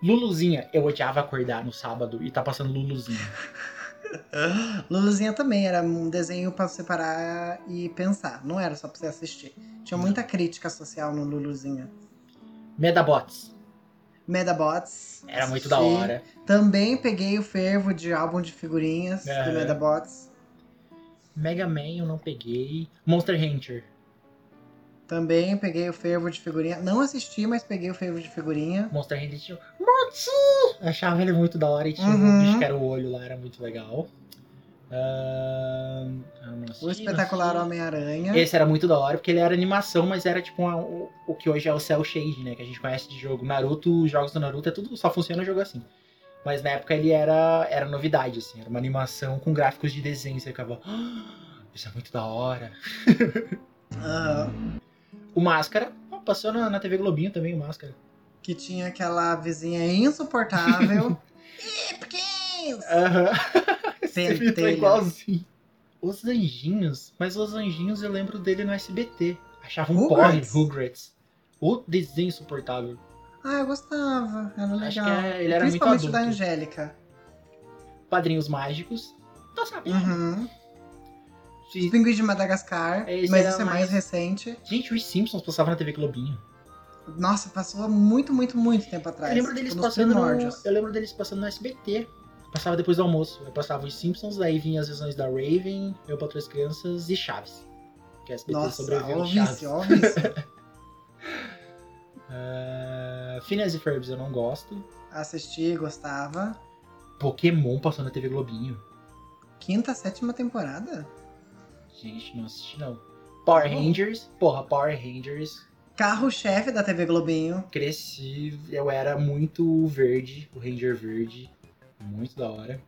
Luluzinha, eu odiava acordar no sábado e tá passando Luluzinha. <laughs> <laughs>
Luluzinha também era um desenho pra você parar e pensar. Não era só pra você assistir. Tinha muita crítica social no Luluzinha.
Medabots.
Medabots.
Era muito
assisti.
da hora.
Também peguei o fervo de álbum de figurinhas
Aham.
do Medabots.
Mega Man eu não peguei. Monster Hunter.
Também peguei o fervo de figurinha. Não assisti, mas peguei o fervo de figurinha.
Monster Hunter tinha. Morty! Eu achava ele muito da hora e tinha
Uhum.
um bicho que era o olho lá, era muito legal. Assisti,
O espetacular. Homem-Aranha.
Esse era muito da hora, porque ele era animação, mas era tipo uma- o, o que hoje é o Cell Shade, né? Que a gente conhece de jogo. Naruto, os jogos do Naruto, é tudo, só funciona jogo assim. Mas na época ele era, era novidade, assim. Era uma animação com gráficos de desenho. Você ficava, "Ah, isso é muito da hora. <laughs>
Aham.
O Máscara, ó, passou na, na TV Globinho também, o Máscara.
Que tinha aquela vizinha insuportável. <laughs> Pequenos!
Aham. <laughs> Esse é igualzinho. Os Anjinhos, mas os Anjinhos eu lembro dele no SBT. Achava um porre, Rugrats. O desenho insuportável.
Ah, eu gostava. Era legal.
Acho que é- ele era muito
Principalmente da
adulto.
Angélica.
Padrinhos Mágicos. Tô sabendo.
Uhum. Os Pinguins de Madagascar.
Esse
mas
era
esse é mais
mais-
recente.
Gente, os Simpsons passavam na TV Globinho.
Nossa, passou há muito, muito, muito tempo atrás.
Eu lembro deles
Tipo, nos
passando no,
primórdios.
Eu lembro deles passando no SBT. Passava depois do almoço. Eu passava os Simpsons, daí vinha as visões da Raven, Eu para Outras Crianças e Chaves. Que a SBT
Nossa,
sobreviveu
ó o
Chaves.
vício, ó o vício.
Ah, Phineas e Ferbs eu não gosto.
Assisti, gostava.
Pokémon passou na TV Globinho.
Quinta, sétima temporada?
Gente, não assisti não. Power. Rangers. Porra, Power Rangers.
Carro-chefe da TV Globinho.
Cresci, eu era muito verde, o Ranger verde. Muito da hora.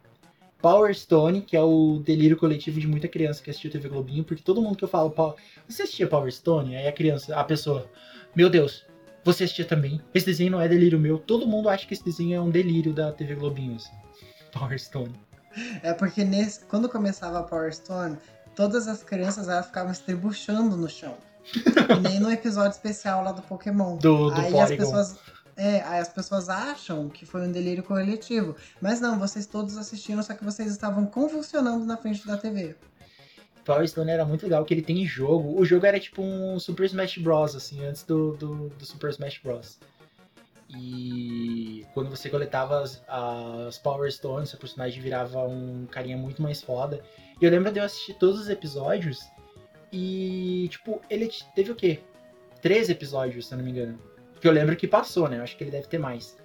Power Stone, que é o delírio coletivo de muita criança que assistiu TV Globinho, porque todo mundo que eu falo, "Pau- você assistia Power Stone? Aí a criança, a pessoa, meu Deus, você assistia também? Esse desenho não é delírio meu. Todo mundo acha que esse desenho é um delírio da TV Globinho, assim. <laughs> Power Stone.
É porque nesse, quando começava a Power Stone, todas as crianças elas ficavam estribuchando no chão. Nem no episódio especial lá do Pokémon.
Do, do
aí as pessoas. É, aí as pessoas acham que foi um delírio coletivo. Mas não, vocês todos assistiram, só que vocês estavam convulsionando na frente da TV.
Power Stone era muito legal, que ele tem jogo. O jogo era tipo um Super Smash Bros, assim, antes do, do, do Super Smash Bros. E quando você coletava as, as Power Stones, seu personagem virava um carinha muito mais foda. E eu lembro de eu assistir todos os episódios e, tipo, ele teve o quê? Três episódios, se eu não me engano. Que eu lembro que passou, né? Eu acho que ele deve ter mais.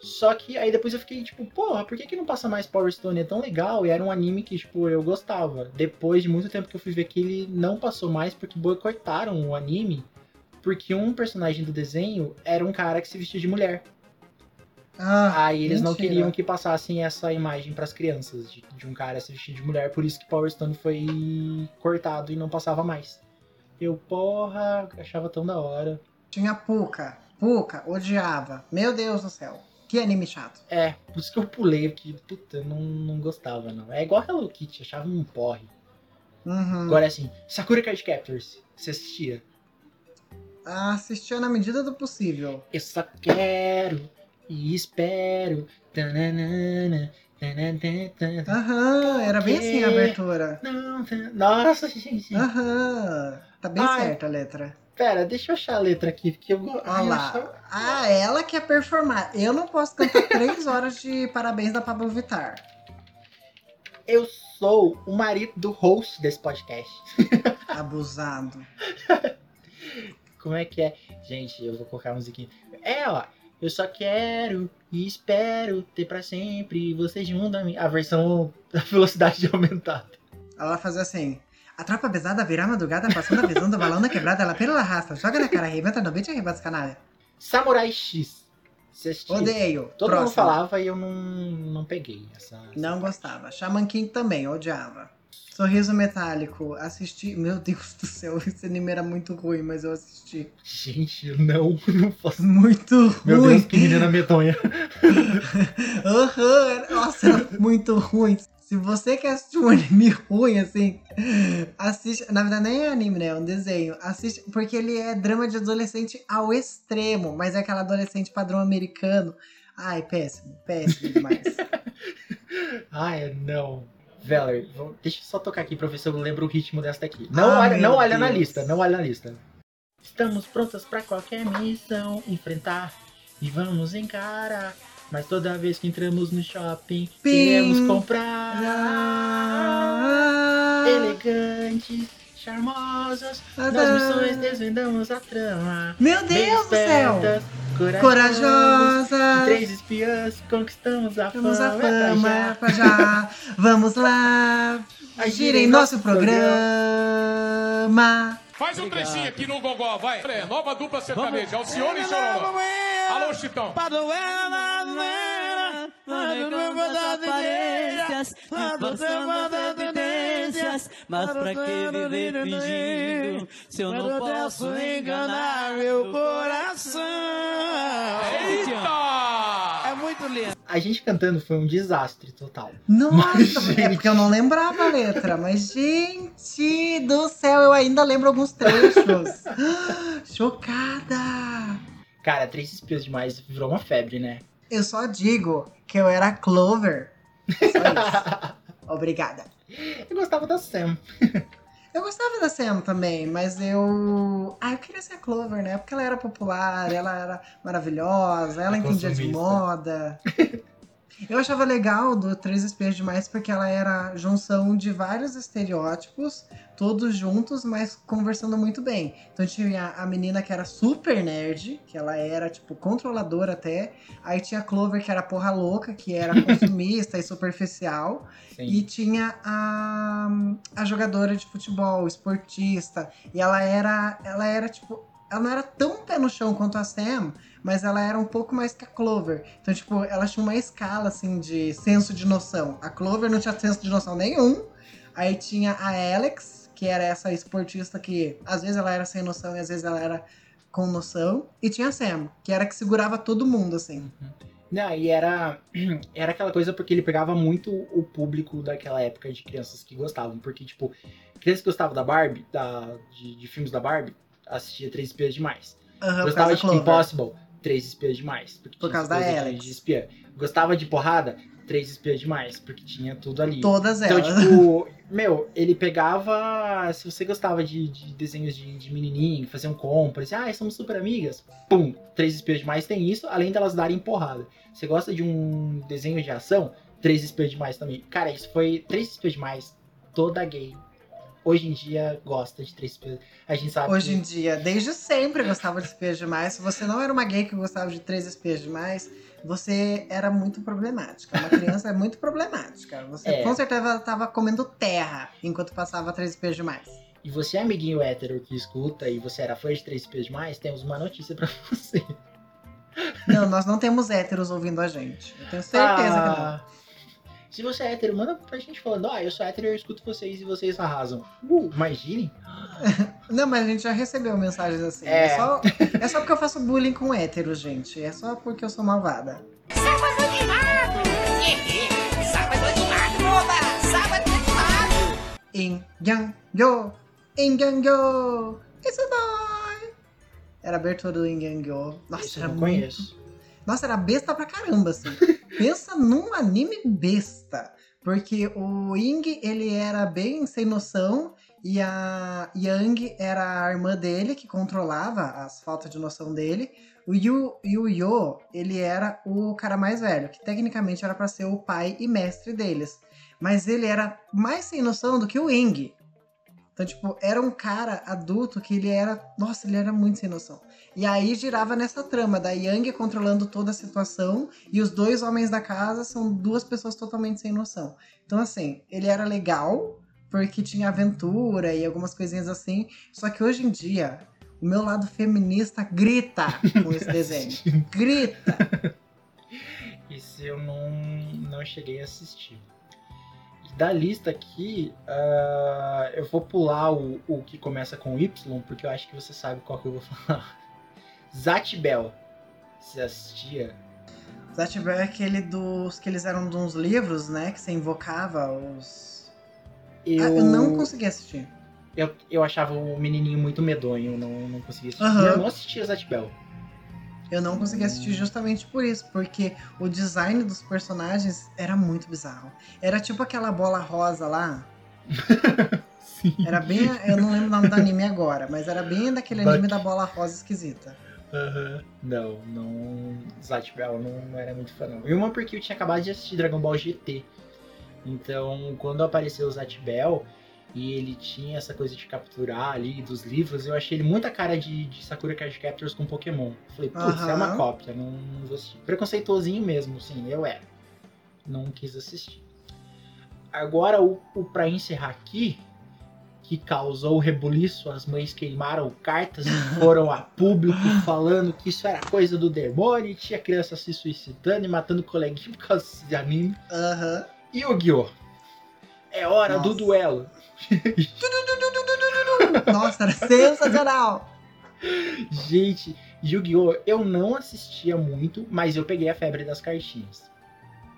Só que aí depois eu fiquei tipo, porra, por que, que não passa mais Power Stone? É tão legal. E era um anime que, tipo, eu gostava. Depois de muito tempo que eu fui ver que ele não passou mais porque boicotaram o anime. Porque um personagem do desenho era um cara que se vestia de mulher.
Ah,
Aí eles não
mentira.
queriam que passassem essa imagem pras crianças de, de um cara se vestir de mulher, por isso que Power Stone foi cortado e não passava mais. Eu, porra, achava tão da hora.
Tinha Puka. Puka, odiava. Meu Deus do céu. Que anime chato.
É, por isso que eu pulei, porque, puta, eu não, não gostava, não. É igual Hello Kitty, achava um porre.
Uhum.
Agora, assim, Sakura Card Captors, você assistia?
Ah, Assistia na medida do possível.
Eu só quero e espero. Tananana, tananana,
Aham, era bem assim a abertura.
Não, tan- Nossa, gente.
Aham. Tá bem
Ai.
certa a letra.
Pera, deixa eu achar a letra aqui, porque eu go-
Olha
Ai, eu
lá.
achava-
Ah, ela quer performar. Eu não posso cantar três horas de parabéns da Pablo Vittar.
Eu sou o marido do host desse podcast. <laughs>
Abusado.
Como é que é? Gente, eu vou colocar a musiquinha. É, ó. Eu só quero e espero ter pra sempre você junto a mim. A versão da velocidade de <laughs> aumentada.
Ela fazer assim. A tropa pesada virá madrugada, passando a visão do balão na quebrada, ela pela raça, joga na cara, arrebenta no beat e arrebenta os canalha.
Samurai X.
Odeio.
Todo mundo
Próximo.
falava e eu não, não peguei essa.
Não gostava. Shaman King também, odiava. Sorriso Metálico, assisti. Meu Deus do céu, <laughs> esse anime era muito ruim, mas eu assisti.
Gente, não, <laughs> não posso.
Muito
Meu
ruim.
Deus, que menina medonha. <laughs>
Aham, era- nossa, era muito ruim. Se você quer assistir um anime ruim, assim, assiste. Na verdade, nem é anime, né? É um desenho. Assiste, porque ele é drama de adolescente ao extremo, mas é aquela adolescente padrão americano. Ai, péssimo, péssimo demais.
Ai, não. Valerie, deixa eu só tocar aqui pra ver se eu lembro o ritmo dessa daqui. Não,
Ah,
olha, não olha na lista, não olha na lista. Estamos prontas pra qualquer missão enfrentar e vamos encarar. Mas toda vez que entramos no shopping,
Pim.
queremos comprar elegantes, charmosas. Nas missões desvendamos a trama.
Meu Deus do céu!
espertas,
Corajosa!
E três espiãs conquistamos a
Vamos a
fama. é pra
fama,
já.
pra já. Vamos lá. Agir em nosso programa.
Faz um trechinho aqui no Gogó, vai. É, nova dupla sertaneja, Alcione e Chororó. Alô, Chitão.
Mas pra que viver fingindo se eu não posso enganar meu coração?
Eita!
É muito lindo.
A gente cantando foi um desastre total.
Nossa,
Mas,
é porque eu não lembrava a letra, mas gente do céu, eu ainda lembro alguns trechos. <laughs> Chocada!
Cara, Três Espiãs Demais virou uma febre, né?
Eu só digo que eu era Clover. Só isso. <laughs> Obrigada.
Eu gostava da Sam. <laughs>
Eu gostava da Sam também, mas eu. Ah, eu queria ser a Clover, né? Porque ela era popular, ela era maravilhosa, ela
A
entendia de moda. <laughs> Eu achava legal do Três Espiãs Demais porque ela era junção de vários estereótipos, todos juntos, mas conversando muito bem. Então tinha a menina que era super nerd, que ela era, tipo, controladora até. Aí tinha a Clover, que era porra louca, que era <laughs> consumista e superficial.
Sim.
E tinha a, a jogadora de futebol, esportista. E ela era, ela era, tipo, ela não era tão pé no chão quanto a Sam, mas ela era um pouco mais que a Clover. Então, tipo, ela tinha uma escala, assim, de senso de noção. A Clover não tinha senso de noção nenhum. Aí tinha a Alex, que era essa esportista que, às vezes, ela era sem noção e às vezes ela era com noção. E tinha a Sam, que era a que segurava todo mundo, assim.
Não, e era, <clears throat> era aquela coisa porque ele pegava muito o público daquela época de crianças que gostavam. Porque, tipo, crianças que gostavam da Barbie, da, de, de filmes da Barbie, assistia Três Espiãs Demais.
Por
Gostava de. Impossible, Três Espiãs Demais. Porque
Por causa da Alex.
De espiã. Gostava de porrada, Três Espiãs Demais, porque tinha tudo ali.
Todas
Então,
elas.
tipo, <laughs> meu, ele pegava. Se você gostava de, de desenhos de, de menininho, faziam compras, ah, somos super amigas. Pum, Três Espiãs Demais tem isso, além delas darem porrada. Você gosta de um desenho de ação? Três Espiãs Demais também. Cara, isso foi. Três Espiãs Demais, toda gay. Hoje em dia gosta de Três Espiãs. A gente sabe.
Hoje
que-
em dia, desde sempre gostava de espias demais. Se você não era uma gay que gostava de três espias demais, você era muito problemática. Uma criança é muito problemática. Você
É.
com certeza estava comendo terra enquanto passava três espias demais.
E você, amiguinho hétero que escuta e você era fã de Três Espiãs Demais, temos uma notícia pra você.
Não, nós não temos héteros ouvindo a gente. Eu tenho certeza que não.
Se você é hétero, manda pra gente falando, ah, eu sou hétero, eu escuto vocês e vocês arrasam. Uh, imagine. <laughs>
Não, mas a gente já recebeu mensagens assim.
É.
É, só, é só porque eu faço bullying com héteros, gente. É só porque eu sou malvada.
Sábado animado! Sábado animado, oba! Sábado animado!
In Yang Yo, In Yang Yo, it's a boy. Era a abertura do In Yang Yo. Nossa,
eu
era
não
muito-
conheço.
Nossa, era besta pra caramba, assim. <laughs> Pensa num anime besta. Porque o Ying, ele era bem sem noção. E a Yang era a irmã dele, que controlava as faltas de noção dele. O Yu, e o Yo, ele era o cara mais velho, que tecnicamente era pra ser o pai e mestre deles. Mas ele era mais sem noção do que o Eng. Então, tipo, era um cara adulto que ele era. Nossa, ele era muito sem noção. E aí girava nessa trama da Yang controlando toda a situação e os dois homens da casa são duas pessoas totalmente sem noção. Então, assim, ele era legal porque tinha aventura e algumas coisinhas assim. Só que hoje em dia, o meu lado feminista grita com esse <laughs> desenho. grita! <laughs>
Esse eu não, não cheguei a assistir. Da lista aqui, ah, eu vou pular o, o que começa com Y, porque eu acho que você sabe qual que eu vou <laughs> falar. Zatbel. Você assistia?
Zatibel é aquele dos. que eles eram de uns livros, né? Que você invocava os.
Eu,
Ah, eu não consegui assistir.
Eu, eu achava o menininho muito medonho, não, não conseguia assistir.
Aham.
Meu irmão assistia Zatbel.
Eu não consegui assistir justamente por isso, porque o design dos personagens era muito bizarro. Era tipo aquela bola rosa lá. <laughs> Era bem. Eu não lembro o nome do anime agora, mas era bem daquele anime da bola rosa esquisita.
Aham. Não, não. Zatbel não, não era muito fã, não. E uma porque eu tinha acabado de assistir Dragon Ball GT. Então, quando apareceu o Zatbel e ele tinha essa coisa de capturar ali dos livros, eu achei ele muita cara de, de Sakura Card Captors com Pokémon. Falei, putz, é uma cópia, não, não vou assistir. Preconceituosinho mesmo, sim, eu era. Não quis assistir. Agora, o, o para encerrar aqui, que causou o rebuliço, as mães queimaram cartas e <laughs> foram a público falando que isso era coisa do demônio e tinha criança se suicidando e matando coleguinha <laughs> por causa desse anime.
Aham.
Yu-Gi-Oh! É hora do
Nossa.
duelo. <laughs>
Nossa, era sensacional!
Gente, Yu-Gi-Oh! eu não assistia muito, mas eu peguei a febre das cartinhas.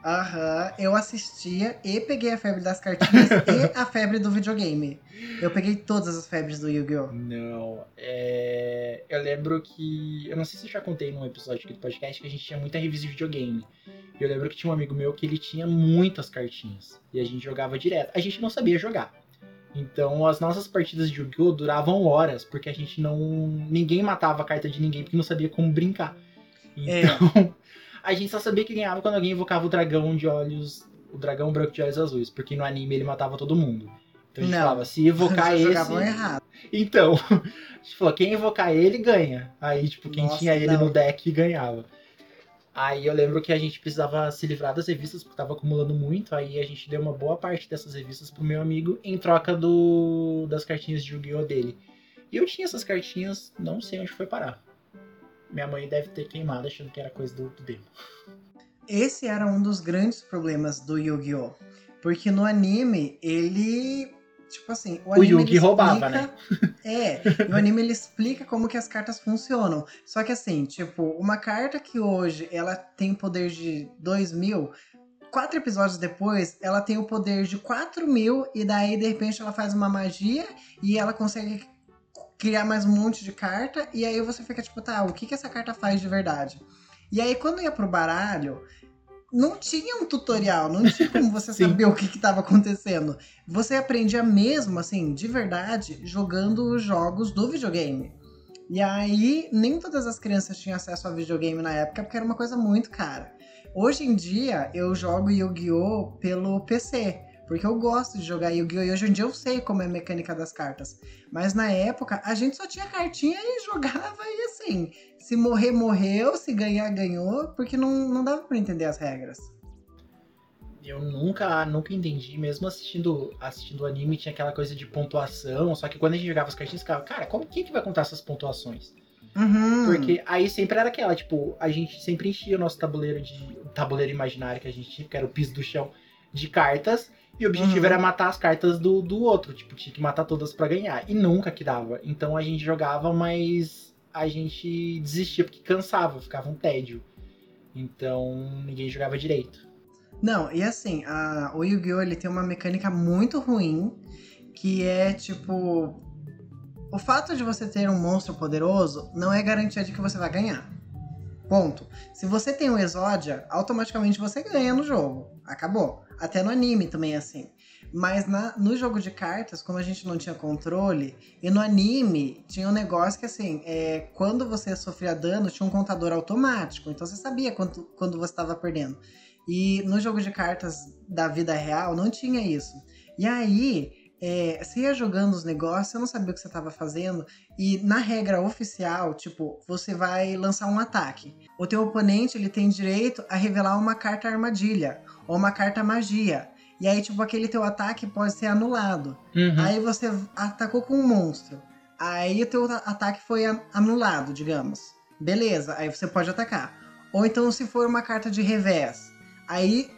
Aham, eu assistia e peguei a febre das cartinhas <laughs> e a febre do videogame. Eu peguei todas as febres do Yu-Gi-Oh!
Não, é... eu lembro que. Eu não sei se eu já contei num episódio aqui do podcast que a gente tinha muita revista de videogame. E eu lembro que tinha um amigo meu que ele tinha muitas cartinhas. E a gente jogava direto. A gente não sabia jogar. Então as nossas partidas de Yu-Gi-Oh! duravam horas, porque a gente não. Ninguém matava a carta de ninguém porque não sabia como brincar. Então. A gente só sabia que ganhava quando alguém invocava o dragão de olhos. O dragão branco de olhos azuis. Porque no anime ele matava todo mundo. Então a gente
Não.
falava, se evocar <laughs> esse.
errado.
Então, <laughs> a gente falou, quem invocar ele ganha. Aí, tipo, quem
Nossa,
tinha ele
não.
no deck ganhava. Aí eu lembro que a gente precisava se livrar das revistas, porque tava acumulando muito. Aí a gente deu uma boa parte dessas revistas pro meu amigo em troca do das cartinhas de Yu-Gi-Oh! dele. E eu tinha essas cartinhas, não sei onde foi parar. Minha mãe deve ter queimado achando que era coisa do, do demo.
Esse era um dos grandes problemas do Yu-Gi-Oh! Porque no anime, ele. Tipo assim, o
O. Yugi roubava,
explica-
né?
É, e o anime ele explica como que as cartas funcionam. Só que assim, tipo, uma carta que hoje ela tem poder de 2 mil, quatro episódios depois, ela tem o poder de 4 mil, e daí de repente ela faz uma magia e ela consegue criar mais um monte de carta, e aí você fica tipo, tá, o que, que essa carta faz de verdade? E aí quando ia pro baralho, não tinha um tutorial, não tinha como você <laughs> saber o que estava acontecendo. Você aprendia mesmo, assim, de verdade, jogando os jogos do videogame. E aí, nem todas as crianças tinham acesso a videogame na época, porque era uma coisa muito cara. Hoje em dia, eu jogo Yu-Gi-Oh! pelo PC. Porque eu gosto de jogar Yu-Gi-Oh! E hoje em dia eu sei como é a mecânica das cartas. Mas na época, a gente só tinha cartinha e jogava e assim. Se morrer, morreu. Se ganhar, ganhou. Porque não, não dava pra entender as regras.
Eu nunca, nunca entendi, mesmo assistindo assistindo o anime, tinha aquela coisa de pontuação, só que quando a gente jogava as cartinhas, ficava, cara, como quem que vai contar essas pontuações?
Uhum.
Porque aí sempre era aquela, tipo, a gente sempre enchia o nosso tabuleiro de. O tabuleiro imaginário que a gente tinha, que era o piso do chão, de cartas. E o objetivo
Uhum.
era matar as cartas do, do outro. Tipo, tinha que matar todas pra ganhar. E nunca que dava. Então a gente jogava, mas a gente desistia porque cansava, ficava um tédio. Então ninguém jogava direito.
Não, e assim, a, o Yu-Gi-Oh! ele tem uma mecânica muito ruim, que é tipo. O fato de você ter um monstro poderoso não é garantia de que você vai ganhar. Ponto. Se você tem o Exódia, automaticamente você ganha no jogo. Acabou. Até no anime também é assim. Mas na- no jogo de cartas, como a gente não tinha controle, e no anime tinha um negócio que assim, é, quando você sofria dano, tinha um contador automático. Então você sabia quanto, quando você estava perdendo. E no jogo de cartas da vida real não tinha isso. E aí, é, você ia jogando os negócios, você não sabia o que você estava fazendo. E na regra oficial, tipo, você vai lançar um ataque. O teu oponente ele tem direito a revelar uma carta armadilha ou uma carta magia. E aí, tipo, aquele teu ataque pode ser anulado.
Uhum.
Aí você atacou com um monstro. Aí o teu ataque foi an- anulado, digamos. Beleza, aí você pode atacar. Ou então se for uma carta de revés. Aí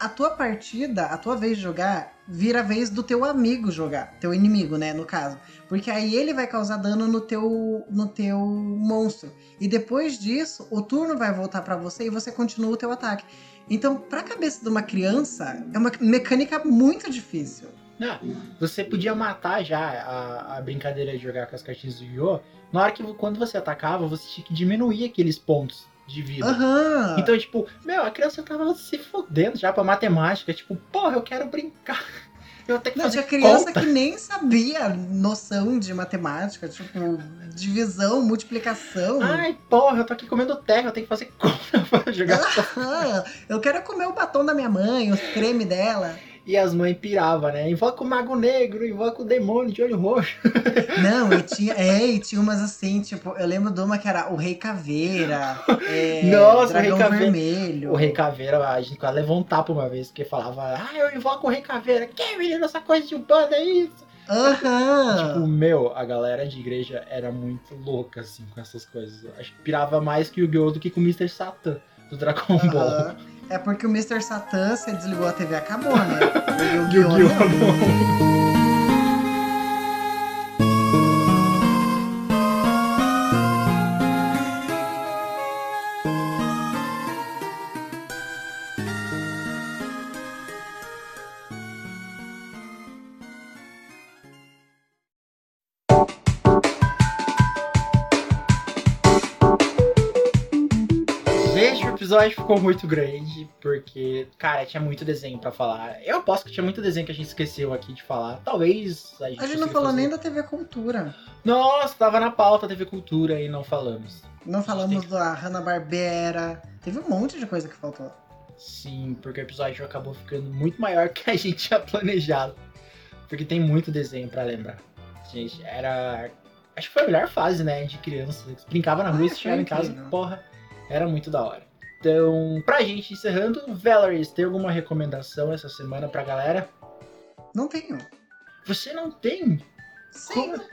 a tua partida, a tua vez de jogar, vira a vez do teu amigo jogar. Teu inimigo, né, no caso. Porque aí ele vai causar dano no teu, no teu monstro. E depois disso, o turno vai voltar pra você e você continua o teu ataque. Então, pra cabeça de uma criança, é uma mecânica muito difícil.
Não, você podia matar já a, a brincadeira de jogar com as cartinhas do Yu-Gi-Oh! Na hora que quando você atacava, você tinha que diminuir aqueles pontos de vida.
Aham.
Então, tipo, meu, a criança tava se fodendo já pra matemática. Tipo, porra, eu quero brincar. <laughs> Eu ter que
Não, tinha criança
conta.
que nem sabia noção de matemática, tipo, divisão, multiplicação.
Ai, porra, eu tô aqui comendo terra, eu tenho que fazer <laughs> conta pra jogar.
Ah, eu quero comer o batom da minha mãe, os creme dela.
E as mães piravam, né? Invoca o Mago Negro, invoca o demônio de olho roxo. <laughs>
Não, e tinha, é, e tinha umas assim, tipo, eu lembro de uma que era o Rei Caveira, <laughs> é,
Nossa,
Dragão
o Rei Caveira.
Vermelho.
O Rei Caveira, a gente quase levou um tapa uma vez, porque falava, ah, eu invoco o Rei Caveira. Que menino, essa coisa de Umbanda é isso?
Aham. <laughs>
Tipo, meu, a galera de igreja era muito louca, assim, com essas coisas. Eu Acho que pirava mais que o Yu-Gi-Oh! do que com o Mr. Satan, do Dragon Ball.
É porque o Mr. Satan, você desligou a TV, acabou, né? <laughs> O
Yu-Gi-Oh! Episódio ficou muito grande, porque, cara, tinha muito desenho pra falar. Eu aposto que tinha muito desenho que a gente esqueceu aqui de falar. Talvez a gente
A gente não falou
fazer.
nem da TV Cultura.
Nossa, tava na pauta TV Cultura e não falamos.
Não falamos da Hanna-Barbera. Teve um monte de coisa que faltou.
Sim, porque o episódio acabou ficando muito maior que a gente tinha planejado. Porque tem muito desenho pra lembrar. Gente, era. Acho que foi a melhor fase, né? De criança. Brincava na rua
Ah,
chegava em casa. Porra, era muito da hora. Então, pra gente encerrando, Valerie, tem alguma recomendação essa semana pra galera?
Não tenho.
Você não tem?
Sim.
Como?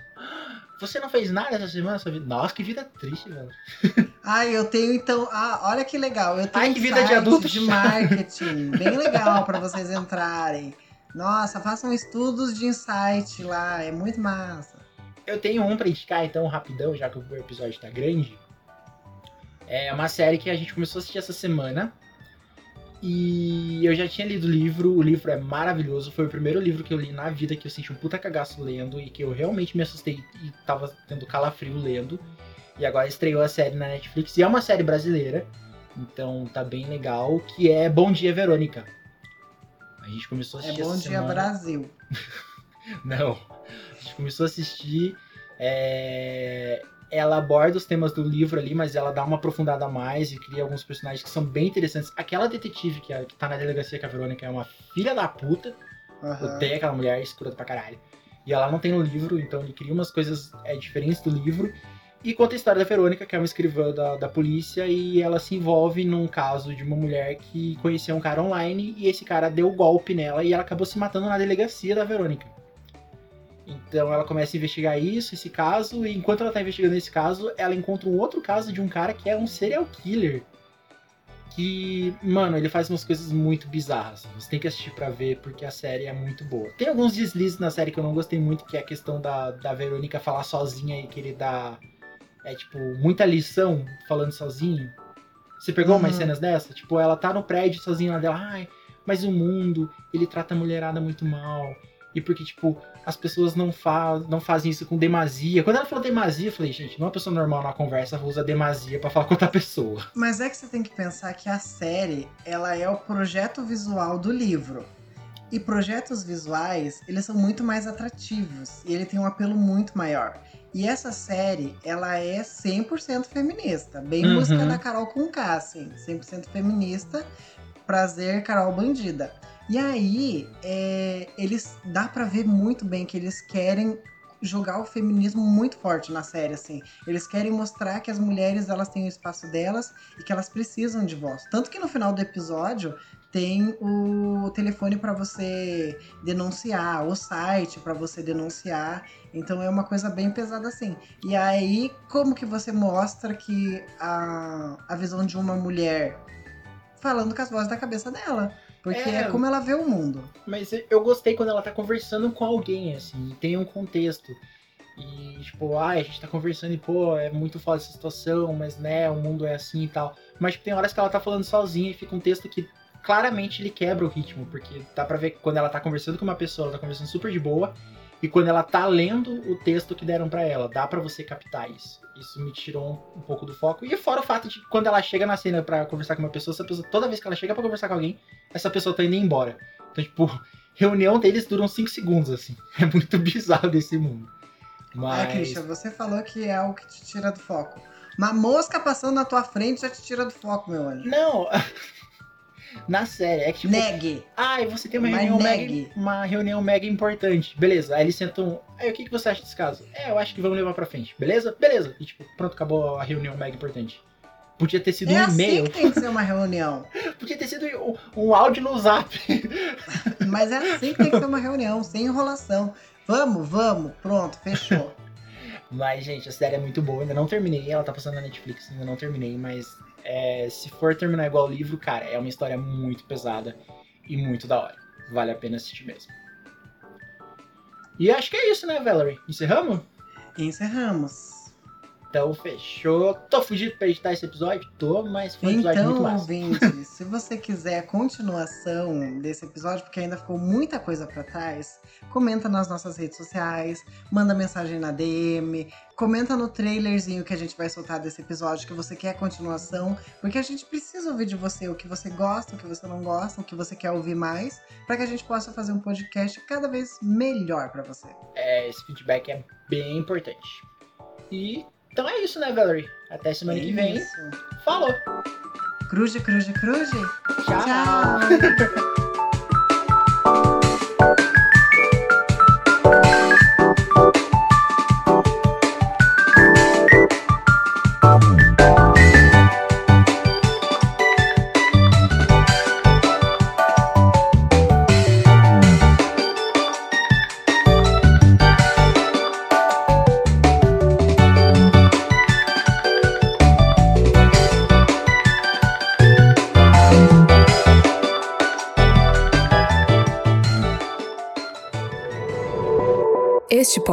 Você não fez nada essa semana na sua vida? Nossa, que vida triste, velho. <laughs>
Ai, eu tenho então. Ah, olha que legal. Eu tenho
Ai, que vida de adulto
de <laughs> marketing. Bem legal pra vocês entrarem. Nossa, façam estudos de insight lá. É muito massa.
Eu tenho um pra indicar, então, rapidão, já que o episódio tá grande. É uma série que a gente começou a assistir essa semana. E eu já tinha lido o livro, o livro é maravilhoso. Foi o primeiro livro que eu li na vida que eu senti um puta cagaço lendo e que eu realmente me assustei e tava tendo calafrio lendo. E agora estreou a série na Netflix. E é uma série brasileira, então tá bem legal. Que é Bom Dia Verônica. A gente começou a
É
assistir
bom
essa
dia
semana.
Brasil. <laughs>
Não. A gente começou a assistir. é, Ela aborda os temas do livro ali, mas ela dá uma aprofundada a mais e cria alguns personagens que são bem interessantes. Aquela detetive que, que tá na delegacia com a Verônica é uma filha da puta.
Aham.
Odeia aquela mulher escrota pra caralho. E ela não tem no livro, então ele cria umas coisas é, diferentes do livro. E conta a história da Verônica, que é uma escrivã da, da polícia, e ela se envolve num caso de uma mulher que conheceu um cara online e esse cara deu golpe nela e ela acabou se matando na delegacia da Verônica. Então ela começa a investigar isso, esse caso, e enquanto ela tá investigando esse caso, ela encontra um outro caso de um cara que é um serial killer. Que, mano, ele faz umas coisas muito bizarras. Você tem que assistir pra ver, porque a série é muito boa. Tem alguns deslizes na série que eu não gostei muito, que é a questão da, da Verônica falar sozinha e querer dar. É tipo, muita lição falando sozinho. Você pegou
Uhum.
umas cenas dessa? Tipo, ela tá no prédio sozinha lá dela, ai, mas o mundo, ele trata a mulherada muito mal. E porque, tipo, as pessoas não, fa não fazem isso com demasia. Quando ela falou demasia, eu falei, gente, uma pessoa normal na conversa usa demasia pra falar com outra pessoa.
Mas é que você tem que pensar que a série, ela é o projeto visual do livro. E projetos visuais, eles são muito mais atrativos. E ele tem um apelo muito maior. E essa série, ela é 100% feminista. Bem
Uhum.
música da Carol com assim. 100% feminista. Prazer, Carol Bandida. E aí, é, eles dá pra ver muito bem que eles querem jogar o feminismo muito forte na série, assim. Eles querem mostrar que as mulheres elas têm o espaço delas e que elas precisam de voz. Tanto que no final do episódio tem o telefone para você denunciar, o site para você denunciar. Então é uma coisa bem pesada assim. E aí, como que você mostra que a, a visão de uma mulher falando com as vozes da cabeça dela? Porque é,
É.
como ela vê o mundo.
Mas eu gostei quando ela tá conversando com alguém, assim, e tem um contexto. E, tipo, ah, a gente tá conversando e, pô, é muito foda essa situação, mas, né, o mundo é assim e tal. Mas tipo, tem horas que ela tá falando sozinha e fica um texto que claramente ele quebra o ritmo, porque dá pra ver que quando ela tá conversando com uma pessoa, ela tá conversando super de boa, e quando ela tá lendo o texto que deram pra ela, dá pra você captar isso. Isso me tirou um, um pouco do foco. E fora o fato de que quando ela chega na cena pra conversar com uma pessoa, essa pessoa, toda vez que ela chega pra conversar com alguém, essa pessoa tá indo embora. Então, tipo, <laughs> reunião deles duram 5 segundos, assim. <laughs> É muito bizarro desse mundo.
Ah,
Mas.
Christian, você falou que é algo que te tira do foco. Uma mosca passando na tua frente já te tira do foco, meu anjo.
Não! <laughs> Na série, é que tipo.
Negue.
Ah, e você tem uma
Mas
reunião,
negue.
mega, uma reunião mega importante. Beleza, aí eles sentam. Aí o que, que você acha desse caso? É, eu acho que vamos levar pra frente. Beleza? Beleza. E tipo, pronto, acabou a reunião mega importante. Podia ter sido
É
um
assim
e-mail.
que tem que ser uma reunião. <laughs>
Podia ter sido um, um áudio no zap. <laughs>
Mas é assim que tem que ser uma reunião, sem enrolação. Vamos, vamos, pronto, fechou. <laughs>
Mas, gente, a série é muito boa. Ainda não terminei. Ela tá passando na Netflix, ainda não terminei. Mas é, se for terminar igual o livro, cara, é uma história muito pesada e muito da hora. Vale a pena assistir mesmo. E acho que é isso, né, Valerie? Encerramos?
Encerramos.
Então, fechou. Tô fugido pra editar esse episódio? Tô, mas foi um episódio muito
Então,
massa.
ouvinte, <laughs> se você quiser a continuação desse episódio, porque ainda ficou muita coisa pra trás, comenta nas nossas redes sociais, manda mensagem na DM, comenta no trailerzinho que a gente vai soltar desse episódio que você quer a continuação, porque a gente precisa ouvir de você o que você gosta, o que você não gosta, o que você quer ouvir mais, pra que a gente possa fazer um podcast cada vez melhor pra você.
É, esse feedback é bem importante. E então é isso, né, Valerie? Até semana que vem.
Isso.
Falou!
Cruze, cruze, cruze.
Tchau.
Tchau. <laughs>